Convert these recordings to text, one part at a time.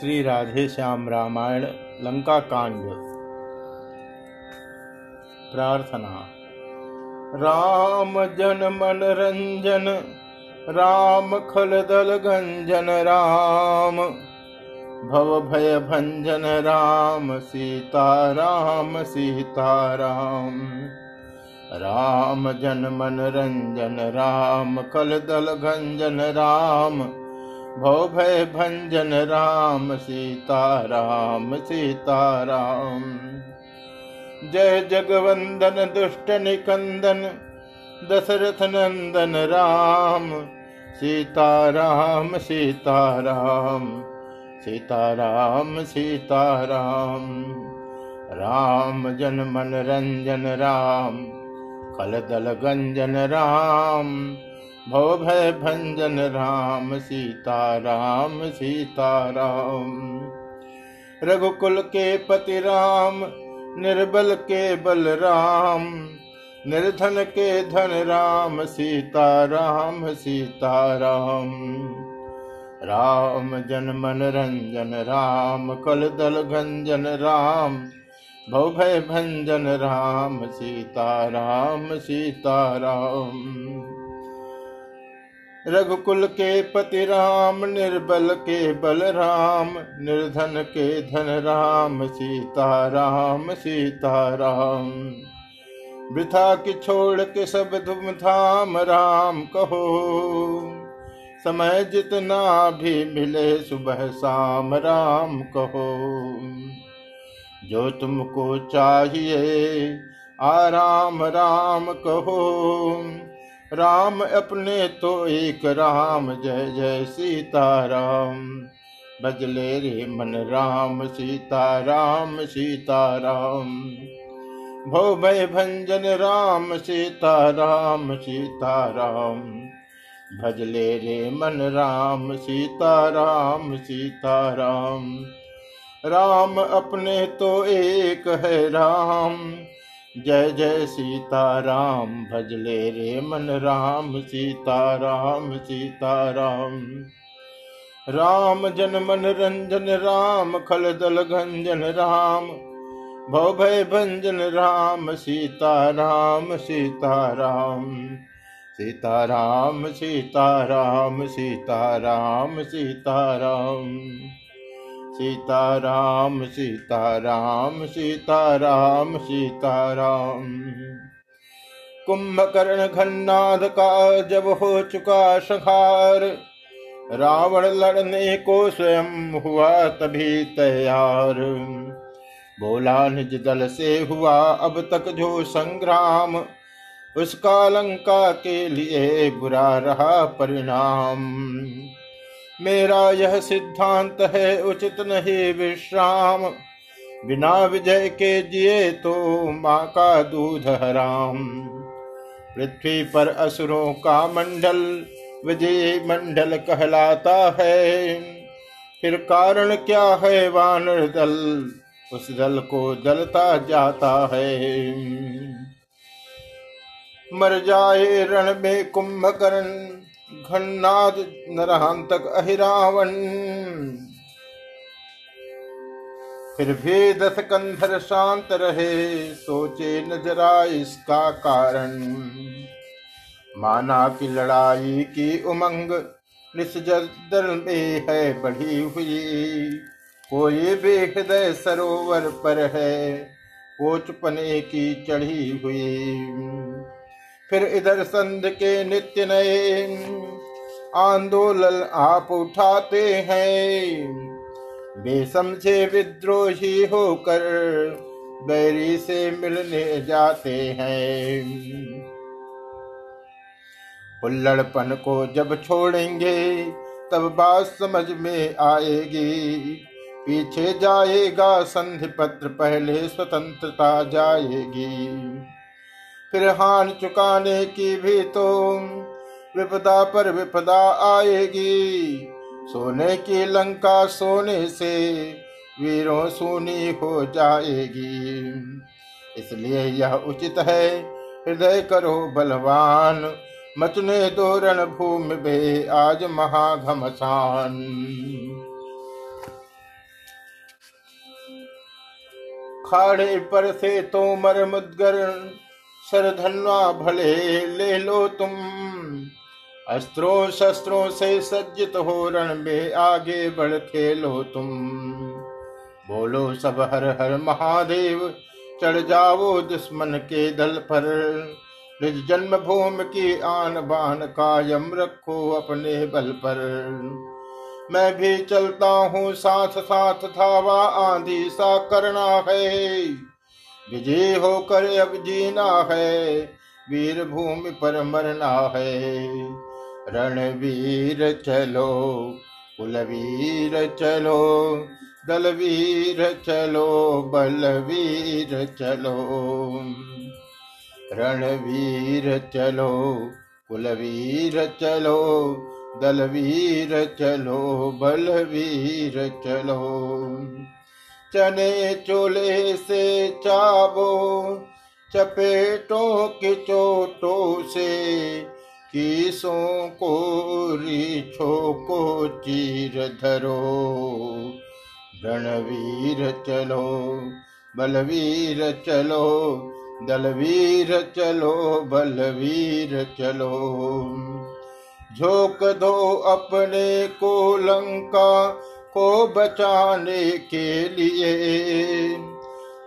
श्री राधे श्याम रामायण लंका कांड प्रार्थना। राम जन मन रंजन राम खल दल गंजन राम। भव भय भंजन राम, सीता राम सीता राम। राम जन मन रंजन राम खल दल गंजन राम। भव भय भंजन राम सीता राम सीता राम जय जगवंदन दुष्ट निकंदन दशरथ नंदन राम। सीता राम सीता राम सीता राम सीता राम राम जन मन रंजन राम खल दल गंजन राम भव भय भंजन राम सीता राम सीता राम रघुकुल के पति राम, निर्बल के बल राम निर्धन के धन राम सीता राम सीता राम राम जन मन रंजन राम, कल दल गंजन राम भव भय भंजन राम सीता राम सीता राम रघुकुल के पति राम, निर्बल के बल राम निर्धन के धन राम, सीता राम सीता राम। वृथा की छोड़ के सब धुम धाम राम कहो। समय जितना भी मिले सुबह शाम राम कहो। जो तुमको चाहिए, आराम राम कहो। राम अपने तो एक राम, जय जय सीता राम बजले रे मन राम सीता राम सीता राम भो भय भंजन राम सीता राम सीता राम भजले रे मन राम सीता राम सीता राम राम अपने तो एक है राम। जय जय सीता राम भजले रे मन राम सीता राम सीता राम राम जन मन रंजन, राम खल दल गंजन, राम भव भय भंजन, राम सीता राम सीता राम सीता राम सीता राम सीता राम सीता राम सीता राम सीता राम सीता राम सीता राम सीता राम कुंभकर्ण घन्नाद का जब हो चुका सखार रावण लड़ने को स्वयं हुआ तभी तैयार। बोला निज दल से हुआ अब तक जो संग्राम, उसका लंका के लिए बुरा रहा परिणाम। मेरा यह सिद्धांत है, उचित नहीं विश्राम। बिना विजय के जिए तो माँ का दूध हराम। पृथ्वी पर असुरों का मंडल, विजय मंडल कहलाता है। फिर कारण क्या है वानर दल? उस दल को दलता जाता है। मर जाए रण में कुंभकर्ण घन्नाद नरहंतक फिर भी दस कंधर शांत रहे, सोचे न जरा इसका कारण। माना की लड़ाई की उमंग निस्जदर में है, बढ़ी हुई। कोई भी हृदय सरोवर पर है कोचपने की चढ़ी हुई। फिर इधर संध के नित्य नए आंदोलन आप उठाते हैं। बेसमझे विद्रोही होकर बैरी से मिलने जाते हैं। उल्लड़पन को जब छोड़ेंगे, तब बात समझ में आएगी। पीछे जाएगा संधि पत्र पहले स्वतंत्रता जाएगी। फिर हान चुकाने की भी तो विपदा पर विपदा आएगी। सोने की लंका सोने से वीरों सोनी हो जाएगी। इसलिए यह उचित है, हृदय करो बलवान। मचने दो रण भूमि बे आज महाघमसान। खाड़े पर से तोमर मुदगर सरधनवा भले ले लो तुम। अस्त्रों शस्त्रों से सज्जित हो रण में आगे बढ़ खेलो तुम। बोलो सब हर हर महादेव, चढ़ जाओ दुश्मन के दल पर। निज जन्म भूमि की आन बान कायम रखो अपने बल पर। मैं भी चलता हूँ साथ साथ धावा, आंधी सा करना है। विजय होकर अब जीना है वीर भूमि पर मरना है। रणवीर चलो, कुलवीर चलो, दलवीर चलो, बलवीर चलो। रणवीर चलो, कुलवीर चलो, दलवीर चलो, बलवीर चलो। चने चोले से चाबो, चपेटों के चोटों से किसों को, रीछो को चीर धरो। रणवीर चलो, बलवीर चलो, दलवीर चलो, बलवीर चलो। झोंक दो अपने को लंका को बचाने के लिए।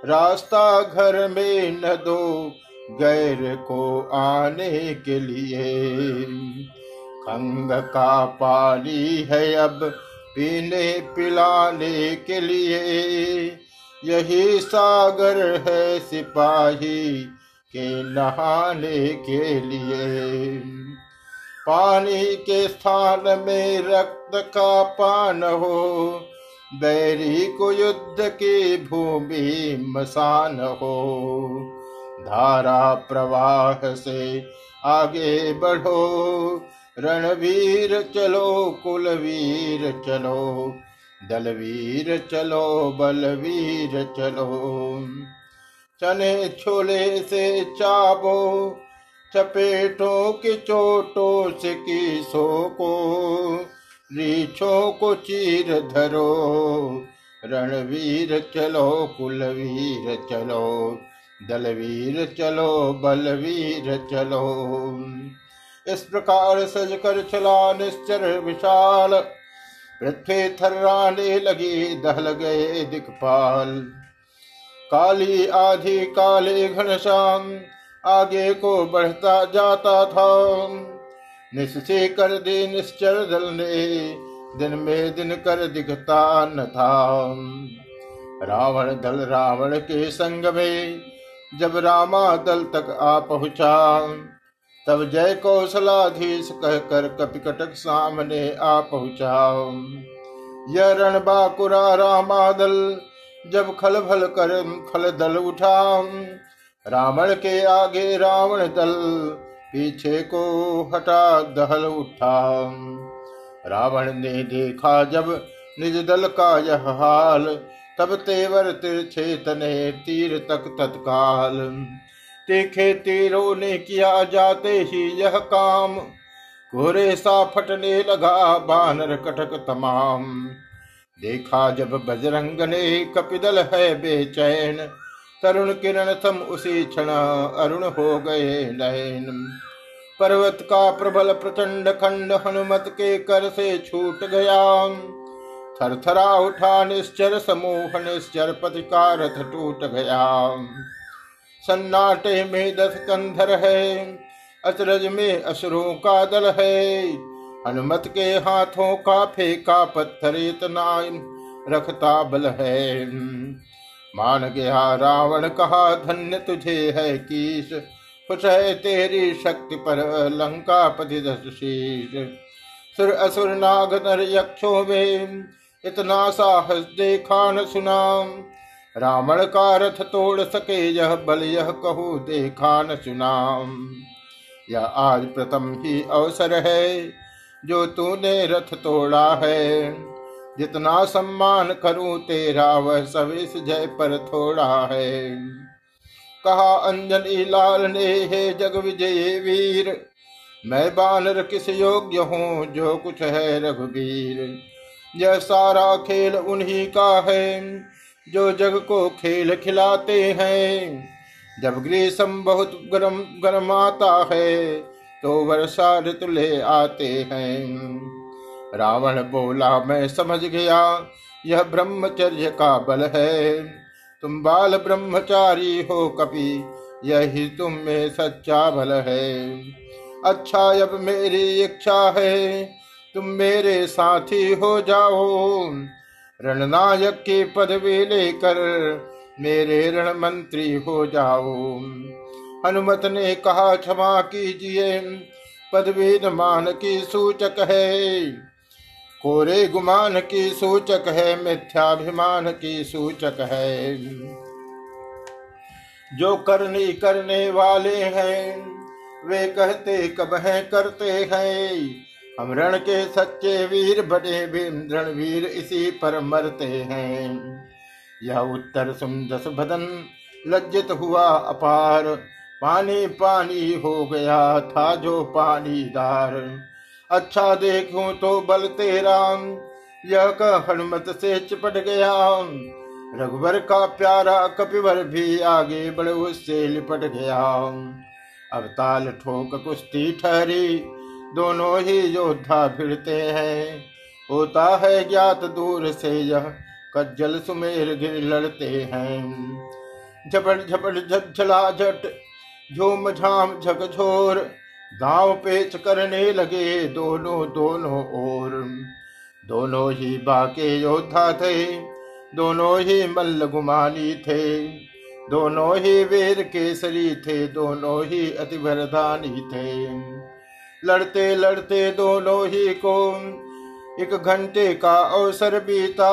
रास्ता घर में न दो, गैर को आने के लिए। खंग का पानी है अब पीने पिलाने के लिए। यही सागर है सिपाही के नहाने के लिए। पानी के स्थान में रक्त का पान हो। बैरी को युद्ध की भूमि मसान हो। धारा प्रवाह से आगे बढ़ो। रणवीर चलो, कुलवीर चलो। दलवीर चलो, बलवीर चलो। चने छोले से चाबो चपेटों की चोटों से किसो को, रीछों को चीर धरो। रणवीर चलो, कुलवीर चलो, दलवीर चलो, बलवीर चलो। इस प्रकार सज कर चला निश्चर विशाल, पृथ्वी थर्राने लगी दहल गए दिखपाल। काली आधी काले घनश्याम आगे को बढ़ता जाता था। निश्चय कर दे निश्चर दल ने, दिन में दिन कर दिखता न था। रावण दल रावण के संग में, जब रामा दल तक आ पहुँचा, तब जय कौशलाधीश कहकर कपिकटक सामने आ पहुँचा। यह रण बाकुरा रामादल जब खल भल कर खल दल उठा रावण के आगे रावण दल पीछे को हटा दहल उठा। रावण ने देखा जब निज दल का यह हाल, तब तेवर तिरछे तने तीर तक तत्काल। तीखे तीरों ने किया जाते ही यह काम, घोरे सा फटने लगा बानर कटक तमाम। देखा जब बजरंग ने कपिदल है बेचैन तरुण किरण सम उसी क्षण अरुण हो गए नयन। पर्वत का प्रबल प्रचंड खंड हनुमत के कर से छूट गया। थरथरा उठा निश्चर, समूह निश्चर पति का रथ टूट गया। सन्नाटे में दस कंधर है अचरज में असुरों का दल है। हनुमत के हाथों का फेंका पत्थर इतना रखता बल है मान गया रावण, कहा धन्य तुझे है कीस खुश है तेरी शक्ति पर लंका पति शीश। सुर असुर नाग नर यक्षों में इतना साहस देखा न सुना रावण का रथ तोड़ सके यह बल, यह कहो देखा न सुना यह आज प्रथम ही अवसर है, जो तूने रथ तोड़ा है। जितना सम्मान करूँ तेरा, वह सविस जय पर थोड़ा है। कहा, अंजनी लाल ने, हे जग विजय वीर, मैं बानर किस योग्य हूँ, जो कुछ है रघुवीर यह सारा खेल उन्हीं का है, जो जग को खेल खिलाते हैं। जब ग्रीष्म बहुत गर्म गर्म आता है तो वर्षा ऋतु ले आते हैं। रावण बोला, मैं समझ गया, यह ब्रह्मचर्य का बल है। तुम बाल ब्रह्मचारी हो कपि, यही तुम में सच्चा बल है। अच्छा अब मेरी इच्छा है, तुम मेरे साथी हो जाओ। रणनायक की पदवी लेकर मेरे रण मंत्री हो जाओ। हनुमत ने कहा, क्षमा कीजिए पदवी मान की सूचक है। कोरे गुमान की सूचक है, मिथ्याभिमान की सूचक है। जो करनी करने वाले हैं, वे कहते कब है, करते हैं। हम रण के सच्चे वीर, बड़े रणवीर इसी पर मरते हैं। यह उत्तर सुंदस बदन लज्जित हुआ अपार। पानी पानी हो गया था जो पानीदार। अच्छा देखूँ तो बल तेरा। यह कह हनुमत से चिपट गया। रघुवर का प्यारा कपिवर भी आगे बढ़ उससे लिपट गया। अब ताल ठोक कुश्ती ठहरी, दोनों ही योद्धा भिड़ते हैं। होता है ज्ञात दूर से यह कज्जल सुमेर गिर लड़ते हैं। झपट झपट झला झट झूम झाम झकझोर दाव पेच करने लगे दोनों दोनों ओर। दोनों ही बाके योद्धा थे, दोनों ही मल्ल गुमानी थे। दोनों ही वीर केसरी थे, दोनों ही अति वरदानी थे। लड़ते लड़ते दोनों ही को एक घंटे का अवसर बीता।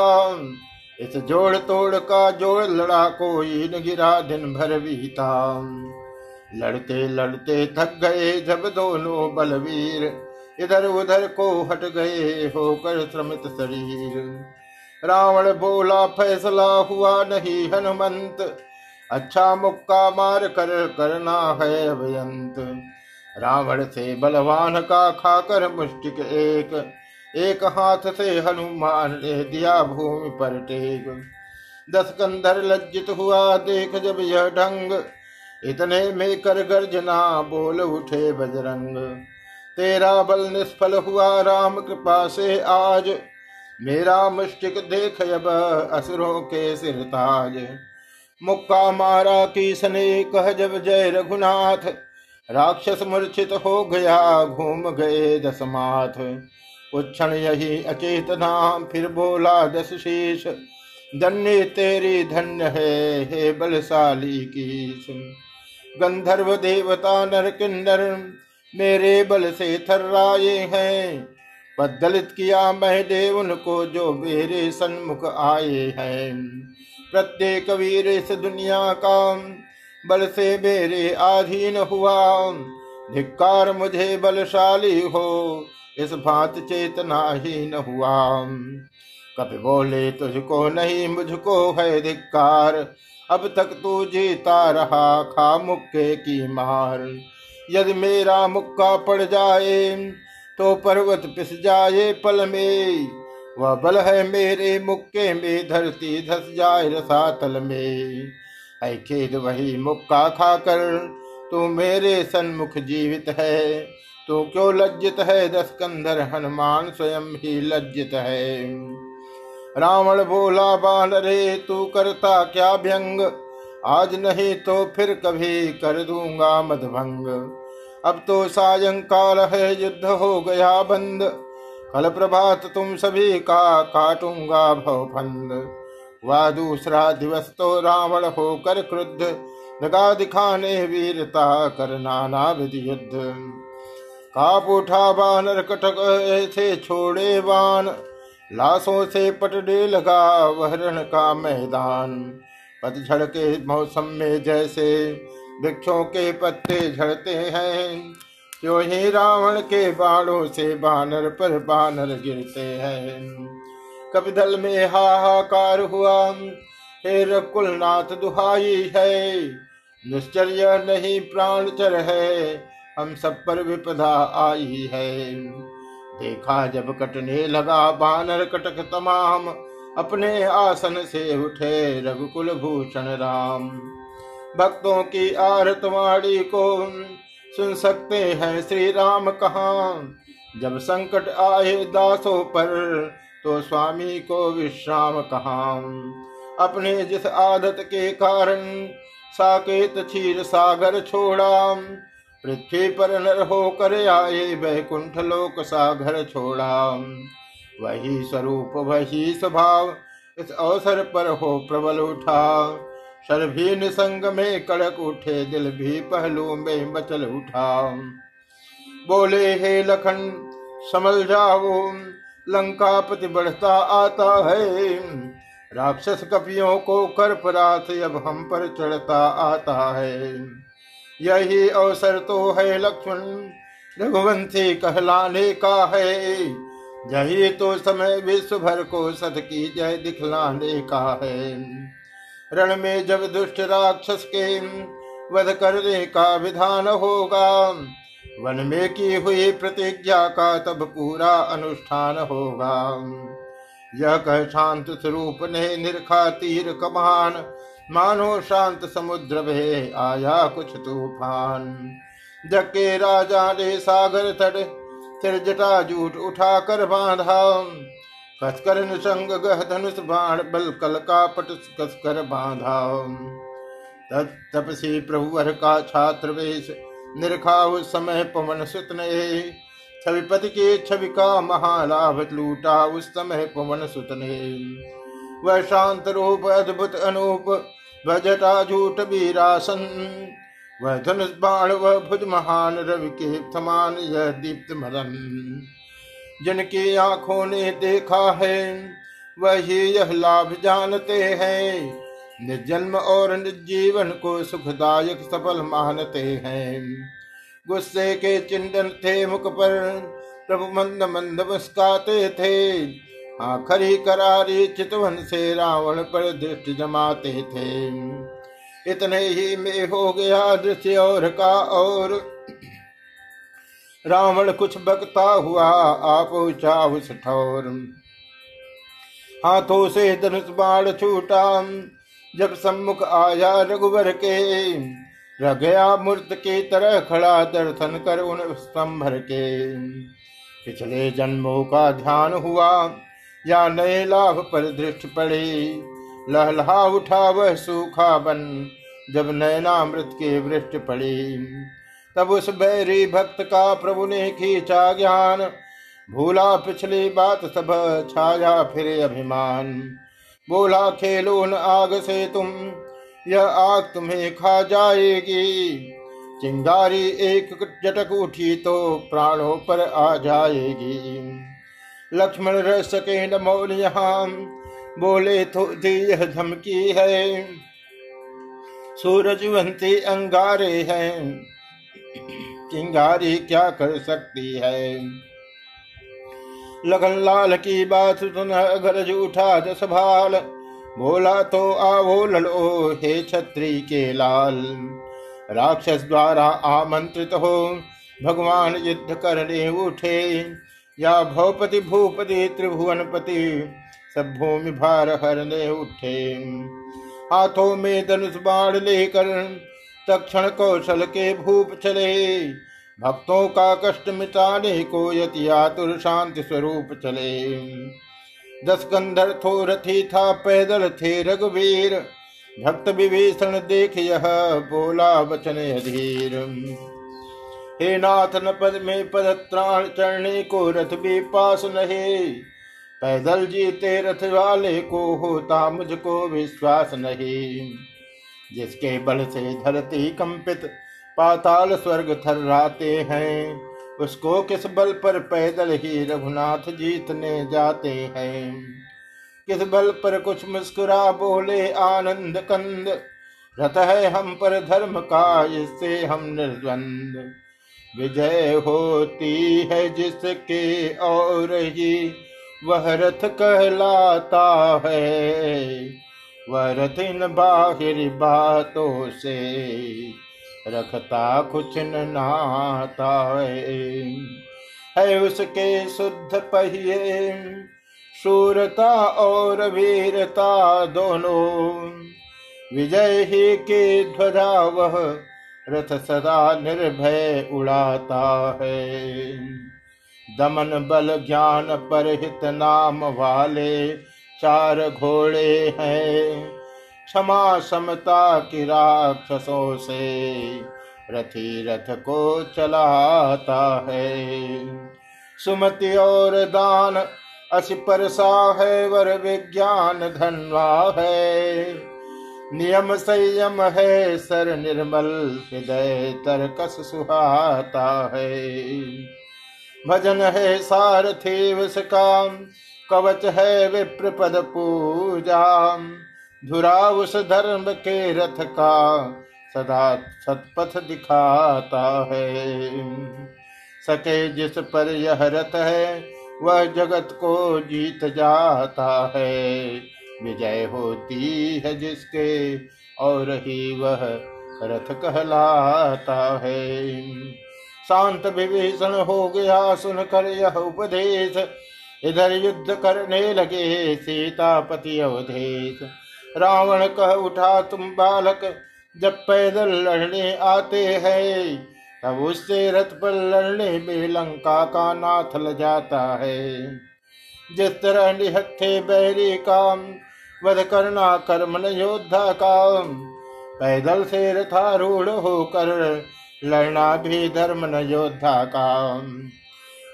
इस जोड़ तोड़ का जोड़ लड़ा कोई न गिरा, दिन भर बीता। लड़ते लड़ते थक गए जब दोनों बलवीर। इधर उधर को हट गए होकर श्रमित शरीर। रावण बोला, फैसला हुआ नहीं हनुमंत। अच्छा मुक्का मार कर करना है अभयंत। रावण से बलवान का खाकर मुष्टिक एक। एक हाथ से हनुमान ने दिया भूमि पर टेक दस कंधर लज्जित हुआ, देख जब यह ढंग। इतने में कर गर्जना, बोल उठे बजरंग। तेरा बल निष्फल हुआ, राम कृपा से आज। मेरा मुस्टिक देख अब असुरों के सिरताज मुक्का मारा की कह जब जय रघुनाथ। राक्षस मूर्छित हो गया, घूम गए दस माथ उच्छण यही अचेतना फिर बोला दस शीश। धन्य तेरी धन्य है, हे बलशाली की गंधर्व देवता नर किन्नर मेरे बल से थर्राए हैं। बदलित किया मैं देव उनको जो मेरे सन्मुख आए हैं। प्रत्येक वीर इस दुनिया का बल से मेरे आधीन हुआ। धिक्कार मुझे बलशाली हो, इस भांत चेतना ही न हुआ। कभी बोले तुझको नहीं, मुझको है धिक्कार। अब तक तू जीता रहा, खा मुक्के की मार। यदि मेरा मुक्का पड़ जाए तो पर्वत पिस जाए पल में। वह बल है मेरे मुक्के में, धरती धस जाए रसातल में। है खेद वही मुक्का खाकर, तू मेरे सन्मुख जीवित है। तू क्यों लज्जित है दस कंधर हनुमान स्वयं ही लज्जित है। रावण बोला, बाल रे, तू करता क्या व्यंग? आज नहीं तो फिर कभी कर दूँगा मधभंग अब तो सायंकाल है, युद्ध हो गया बंद। कल प्रभात तुम सभी का काटूँगा भवफंद वह दूसरा दिवस तो रावण होकर क्रुद्ध। दगा दिखाने वीरता कर नाना विधि युद्ध। काप उठा, बानर कटक, ऐसे छोड़े बान लाशों से पटने लगा वहरण का मैदान। पतझड़ के मौसम में जैसे वृक्षों के पत्ते झड़ते हैं क्यों ही रावण के बाणों से बानर पर बानर गिरते हैं। कपिदल में हाहाकार हुआ हे रकुलनाथ दुहाई है। निश्चर्य नहीं प्राण चर है हम सब पर विपदा आई है। देखा जब कटने लगा बानर कटक तमाम, अपने आसन से उठे रघुकुल भूषण राम। भक्तों की आरतवाणी को सुन सकते हैं श्री राम कहा? जब संकट आए दासों पर तो स्वामी को विश्राम कहा? अपने जिस आदत के कारण साकेत क्षीर सागर छोड़ा पृथ्वी पर नर होकर आए वैकुंठ लोक सागर छोड़ा। वही स्वरूप, वही स्वभाव, इस अवसर पर हो प्रबल उठा। सर भी निसंग में कड़क उठे, दिल भी पहलू में बचल उठा। बोले, हे लखन समल जाओ। लंका पति बढ़ता आता है। राक्षस कपियों को कर पराथ अब हम पर चढ़ता आता है। यही अवसर तो है लक्ष्मण। रघुवंशी कहलाने का है। यही तो समय विश्व भर को सत की जय दिखलाने का है। रण में जब दुष्ट राक्षस के वध करने का विधान होगा, वन में की हुई प्रतिज्ञा का तब पूरा अनुष्ठान होगा। यह कह शांत स्वरूप ने निरखा तीर कमान मानो शांत समुद्र भे आया कुछ तूफ़ान। जग के राजा ने सागर तट सिर जटा उठा कर बांधा। कसकर निसंग गह धनुष बाण, बल कल का पट कसकर बांधा। तपसी प्रभुवर का छात्र वेश निरखा उस समय पवन सुत ने छविपति के छवि का महालाभ लूटा उस समय पवन सुत ने वह शांत रूप, अद्भुत अनूप झूठ वीरासन वह धनुष बाण वह भुज महान रवि के समान यह दीप्त मदन जिनकी आँखों ने देखा है, वही यह लाभ जानते हैं। निर्जन्म और निर्जीवन को सुखदायक सफल मानते हैं। गुस्से के चिंतन थे मुख पर, प्रभु मंद मंद मुस्काते थे। आखरी करारी चितवन से रावण पर दृष्टि जमाते थे। इतने ही में हो गया दृश्य और का और। रावण कुछ बकता हुआ आप पहुँचा उस ठौर। हाथों से धनुष बाढ़ छूटा, जब सम्मुख आया रघुवर के। रह गया मूर्त की तरह खड़ा दर्शन कर उन स्तंभर के। पिछले जन्मों का ध्यान हुआ या नए लाभ पर दृष्टि पड़ी। लहलहा उठा वह सूखा बन, जब नैनामृत की वृष्टि पड़ी। तब उस बैरी भक्त का प्रभु ने खींचा ज्ञान। भूला पिछली बात सब छाया फिरे अभिमान। बोला, खेलो न आग से तुम, यह आग तुम्हें खा जाएगी। चिंगारी एक जटक उठी तो प्राणों पर आ जाएगी। लक्ष्मण रह सके न मौल यहाँ बोले तो यह धमकी है। सूरजवंती अंगारे हैं चिंगारी क्या कर सकती है? लगन लाल की बात सुन गरज उठा दस भाल बोला तो आवो ललो हे छत्री के लाल। राक्षस द्वारा आमंत्रित हो, भगवान युद्ध करने उठे। या भवपति भूपति त्रिभुवनपति, सब भूमि भार हरने उठे। हाथों में धनुष बाण लेकर तक्षण कौशल के भूप चले। भक्तों का कष्ट मिटाने को यति आतुर शांति स्वरूप चले। दस कंधर थो रथी था पैदल थे रघुवीर, भक्त विभीषण देख यह बोला वचन अधीर। हे नाथ न पद में पद त्राण चढ़ने को रथ भी पास नहीं। पैदल जीते रथ वाले को होता मुझको विश्वास नहीं। जिसके बल से धरती कंपित पाताल स्वर्ग थर्राते हैं, उसको किस बल पर पैदल ही रघुनाथ जीतने जाते हैं? किस बल पर कुछ मुस्कुरा बोले आनंद कंद, रथ है हम पर धर्म का इससे हम निर्द्वंद। विजय होती है जिसके और ही वह रथ कहलाता है। वह रथ इन बाहिर बातों से रखता, कुछ नाता है उसके शुद्ध पहिए, शूरता और वीरता दोनों। विजय ही की ध्वजा वह रथ सदा निर्भय उड़ाता है। दमन बल ज्ञान पर हित नाम वाले चार घोड़े हैं। क्षमा समता की राक्षसों से रथी रथ को चलाता है। सुमति और दान अस परसा है वर विज्ञान धनवा है। नियम संयम है, सर निर्मल, हृदय तरकस सुहाता है। भजन है सारथी उसका, कवच है विप्र पद पूजा। धुरा उस धर्म के रथ का, सदा सतपथ दिखाता है। सके जिस पर यह रथ है, वह जगत को जीत जाता है। विजय होती है जिसके, और ही वह रथ कहलाता है। शांत विभीषण हो गया सुनकर यह उपदेश। इधर युद्ध करने लगे सीतापति अवधेश। रावण कह उठा, तुम बालक, जब पैदल लड़ने आते हैं, तब उससे रथ पर लड़ने में लंका का नाथ ल जाता है। जिस तरह निहत्थे बैरी काम वध करना कर्म योद्धा का पैदल से रथारूढ़ होकर, लड़ना भी धर्म न योद्धा काम।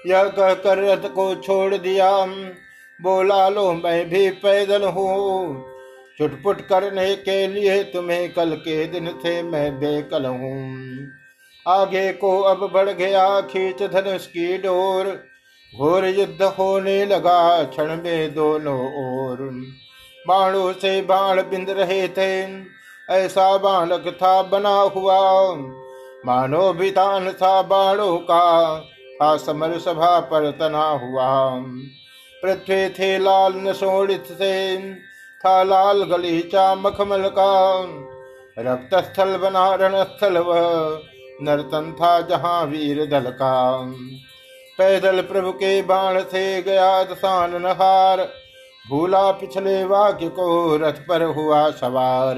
यह कहकर रथ को छोड़ दिया। बोला, लो, मैं भी पैदल हूँ। चुटपुट करने के लिए तुम्हें कल के दिन थे मैं बेकल हूँ। आगे को अब बढ़ गया खींच धनुष की डोर। घोर युद्ध होने लगा क्षण में दोनों ओर। बाणों से बाण बिंद रहे थे। ऐसा बालक था, बना हुआ। मानो विधान था, बाणों का था सभा पर तना हुआ। पृथ्वी थे लाल नशोड़ित से, था लाल गलीचा मखमल का। रक्त स्थल बना रण स्थल वह नर्तन था जहाँ वीर दल का। पैदल प्रभु के बाण से गया दसान नहार भूला पिछले वाक्य को रथ पर हुआ सवार।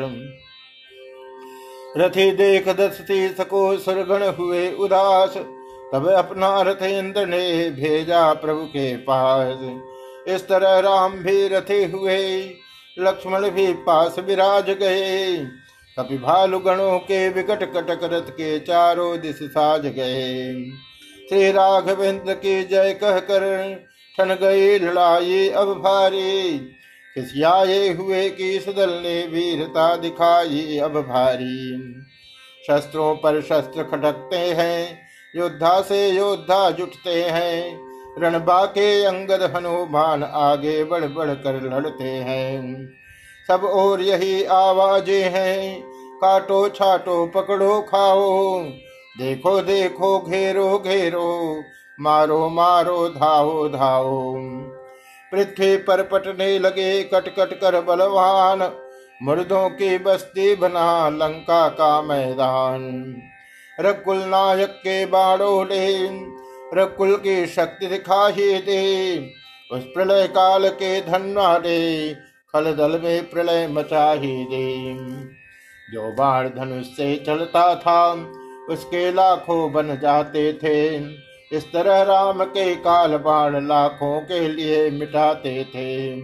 रथी देख दसती को सुरगण हुए उदास। तब अपना रथ इंद्र ने भेजा प्रभु के पास। इस तरह राम भी रथे हुए, लक्ष्मण भी पास विराज गए। कपि भालु गणों के विकट कटक रथ के चारों दिश साज गए। श्री राघवेंद्र की जय कह कर ठन गई लड़ाई अब भारी। खिसियाए हुए की सदल ने वीरता दिखाई, अब भारी। शस्त्रों पर शस्त्र खटकते हैं, योद्धा से योद्धा जुटते हैं। रणबा के अंगद हनुमान आगे बढ़ बढ़ कर लड़ते हैं। सब और यही आवाज़ें हैं, काटो, छाटो, पकड़ो, खाओ। देखो देखो, घेरो घेरो मारो मारो, धाओ धाओ। पृथ्वी पर पटने लगे कट कट कर बलवान। मुर्दों की बस्ती बना लंका का मैदान। रकुल नायक के बाड़ों ने रकुल की शक्ति दिखा ही दे। उस प्रलय काल के धन्वा खल दल में प्रलय मचा ही दे। जो बाण धनुष से चलता था, उसके लाखों बन जाते थे। इस तरह राम के काल बाण लाखों के लिए मिटाते थे।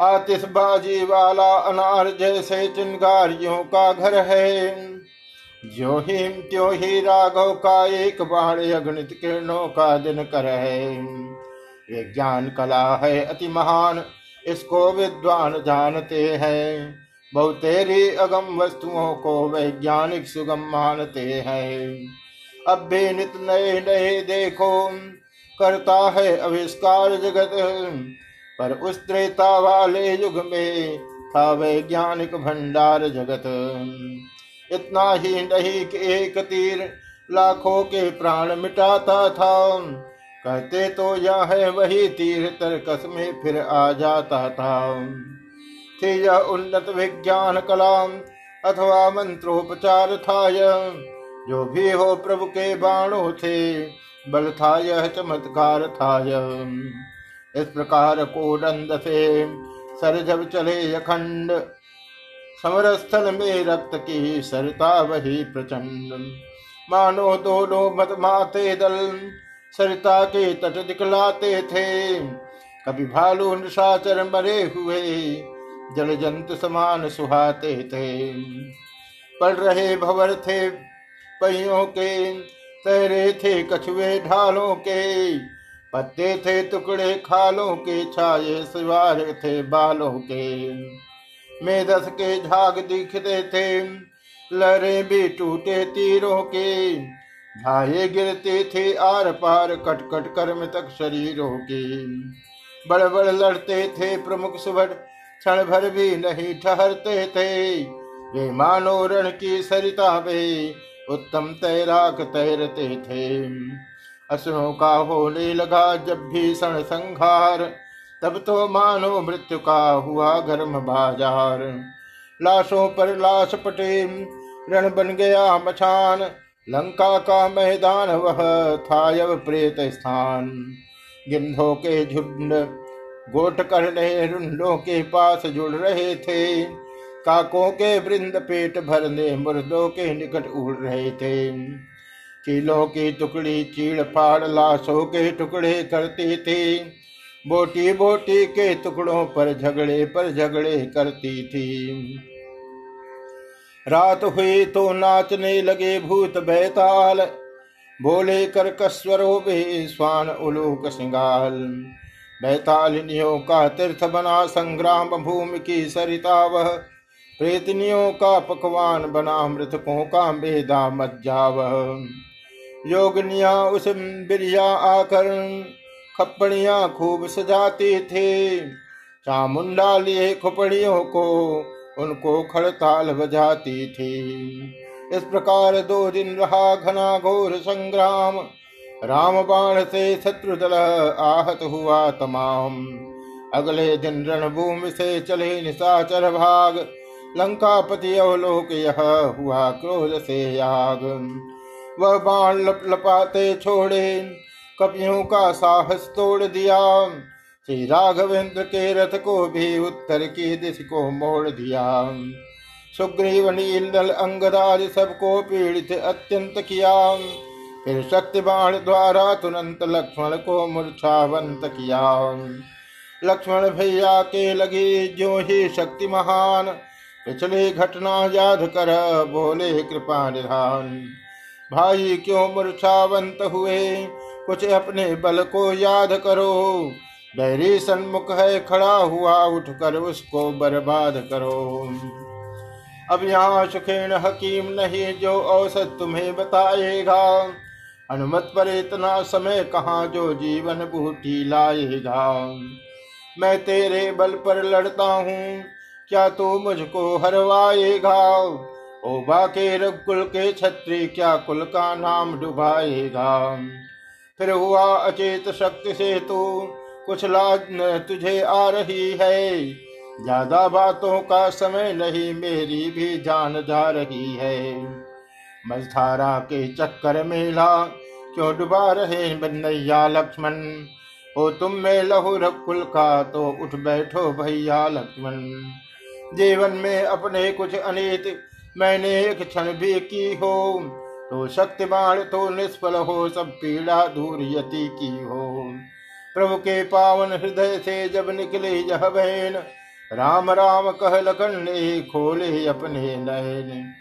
आतिशबाजी वाला अनार जैसे चिंगारियों का घर है। जो ही, त्यो ही राघव का एक बाण अगणित किरणों का दिन कर है। विज्ञान कला है, अति महान, इसको विद्वान जानते हैं। बहुतेरी अगम वस्तुओं को वैज्ञानिक सुगम मानते हैं। अब भी नित नए नए देखो, करता है अविष्कार जगत। पर उस त्रेता वाले युग में था वैज्ञानिक भंडार जगत। इतना ही नहीं कि एक तीर लाखों के प्राण मिटाता था। कहते तो यह है वही तीर तरकस में फिर आ जाता था। थी यह उन्नत विज्ञान कलाम अथवा मंत्रोपचार था यह। जो भी हो प्रभु के बाणों थे बल था यह चमत्कार था यह इस प्रकार को कोडंद से सर जब चले अखंड समर स्थल में रक्त की सरता वही प्रचंड। मानो दोनों मत माते दल, सरिता के तट दिखलाते थे। कभी भालू निशाचर मरे हुए जल जंत समान सुहाते थे। पड़ रहे भवर थे पहियों के तैरे थे कछुए ढालों के, पत्ते थे टुकड़े खालों के छाये सवार थे बालों के। मेदस के झाग दिखते थे लहरे भी टूटे तीरों के भाए गिरते थे आर पार कट कट कर्म तक शरीरों के। बड़ बड़ लड़ते थे प्रमुख सुबह क्षण भर भी नहीं ठहरते थे, वे मानो रण की सरिता वे उत्तम तैराक तैरते थे। असुरों का होने लगा जब भी सण संघार तब तो मानो मृत्यु का हुआ गर्म बाज़ार। लाशों पर लाश पटे, रण बन गया मचान लंका का मैदान वह था अब प्रेत स्थान। गिंधों के झुंड गोट करने रुंडों के पास जुड़ रहे थे। काकों के वृंद पेट भरने मुर्दों के निकट उड़ रहे थे। चीलों की टुकड़ी चीड़ फाड़ लाशों के टुकड़े करती थी। बोटी बोटी के टुकड़ों पर झगड़े पर झगड़े करती थी। रात हुई तो नाचने लगे भूत बैताल। बोले कर कसवरों स्वान उलोक सिंगाल। बैतालिनियों का तीर्थ बना संग्राम भूमि की सरिता वह प्रेतनियों का पकवान बना मृतकों का बेदा मज्जा वह योगनिया, उस बिरिया आकर खपड़िया खूब सजाती थे। चामुंडा लिए खुपड़ियों को उनको खड़ताल बजाती थी। इस प्रकार दो दिन रहा घना घोर संग्राम। राम बाण से शत्रु दल आहत हुआ तमाम। अगले दिन रणभूमि से चले निशाचर भाग। लंकापति अवलोक यह हुआ क्रोध से याग। वह बाण लप लपाते छोड़े, कपियों का साहस तोड़ दिया। श्री राघवेंद्र के रथ को भी उत्तर की दिश को मोड़ दिया। सुग्रीव, नील अंगदाज सबको पीड़ित अत्यंत किया। फिर शक्ति बाण द्वारा तुरंत लक्ष्मण को मूर्छावंत किया। लक्ष्मण भैया के लगी जो ही शक्ति महान पिछली घटना याद कर, बोले, कृपा निधान। भाई, क्यों मूर्छावंत हुए? कुछ अपने बल को याद करो। बैरी सन्मुख है, खड़ा हुआ, उठकर उसको बर्बाद करो। अब यहाँ सुखेन हकीम नहीं, जो औसत तुम्हें बताएगा। अनुमत पर इतना समय कहाँ, जो जीवन बूटी लाएगा। मैं तेरे बल पर लड़ता हूँ क्या तू मुझको हरवाएगा? ओ बाके रघुकुल के छत्री, क्या कुल का नाम डुबाएगा? फिर हुआ अचेत शक्ति से तू, कुछ लाज तुझे आ रही है। ज़्यादा बातों का समय नहीं, मेरी भी जान जा रही है। मझधारा के चक्कर मेला, क्यों डुबा रहे बनैया लक्ष्मण? हो तुम में लहू रकुल का तो उठ बैठो भैया लक्ष्मण। जीवन में अपने कुछ अनित, मैंने एक क्षण भी की हो। तो शक्तिमान तो निष्फल हो, सब पीड़ा दूर यति की हो। प्रभु के पावन हृदय से जब निकले यह बहन, राम राम कह लखन ने खोले अपने नयन।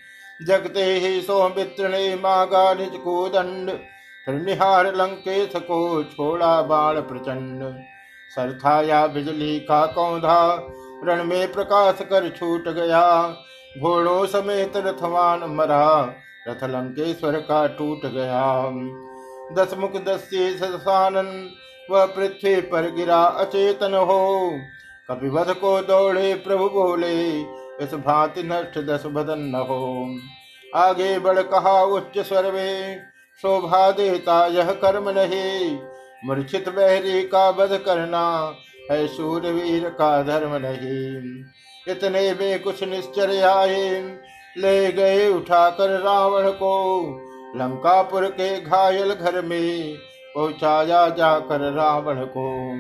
जगते ही सौमित्र ने मागा निज को दंड, फिर निहार लंकेश को छोड़ा बाण प्रचंड। सरथाया बिजली का कौधा रण में प्रकाश कर छूट गया। घोड़ों समेत रथवान मरा। रथ लंकेश्वर का टूट गया। दस मुख दस्ये वह पृथ्वी पर गिरा अचेतन हो। कपिवध को दौड़े प्रभु बोले, इस भांति नष्ट दस बदन न हो। आगे बढ़ कहा उच्च स्वर में, शोभा देता यह कर्म नहीं। मूर्छित बहरी का वध करना है सूरवीर का धर्म नहीं। इतने में कुछ निश्चर आए। ले गए उठाकर रावण को। लंकापुर के घायल घर में पहुँचाया जाकर रावण को।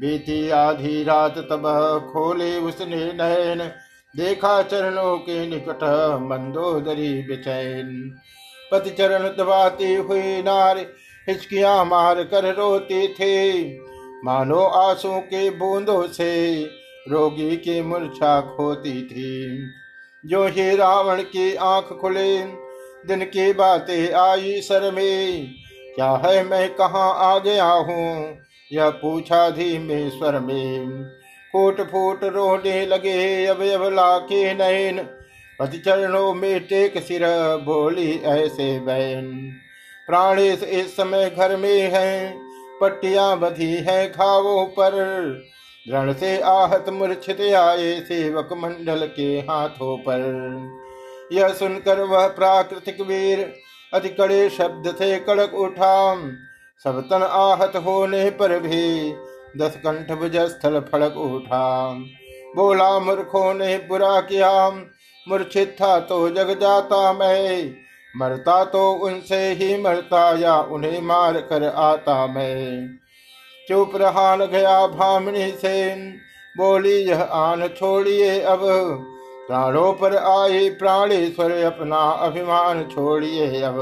बीती आधी रात तब खोले उसने नयन। देखा चरणों के निकट मंदोदरी बेचैन पति चरण दबाती हुई नार हिचकिया मार कर रोती थे। मानो आँसू के बूंदों से रोगी की मूर्छा खोती थी। जो ही रावण की आँख खुले, दिन की बातें आई सर में, क्या है मैं कहाँ आ गया हूँ यह पूछा धीमे स्वर में। फूट फूट रोने लगे अब अब लाके नैन पति चरणों में टेक सिर बोली ऐसे बहन प्राणेश इस समय घर में है पट्टियाँ बधी हैं खावों पर। रण से आहत मूर्छित आए सेवक मंडल के हाथों पर। यह सुनकर वह प्राकृतिक वीर, अति कड़े शब्द से कड़क उठा। सब तन आहत होने पर भी दस कंठ भुज स्थल फड़क उठा। बोला मूर्खों ने बुरा किया। मूर्छित था तो जग जाता मैं। मरता तो उनसे ही मरता या उन्हें मार कर आता मैं। चुप रहा गया भामनी से बोली, यह आन छोड़िए अब। प्राणों पर आए प्राणेश्वर, अपना अभिमान छोड़िए अब।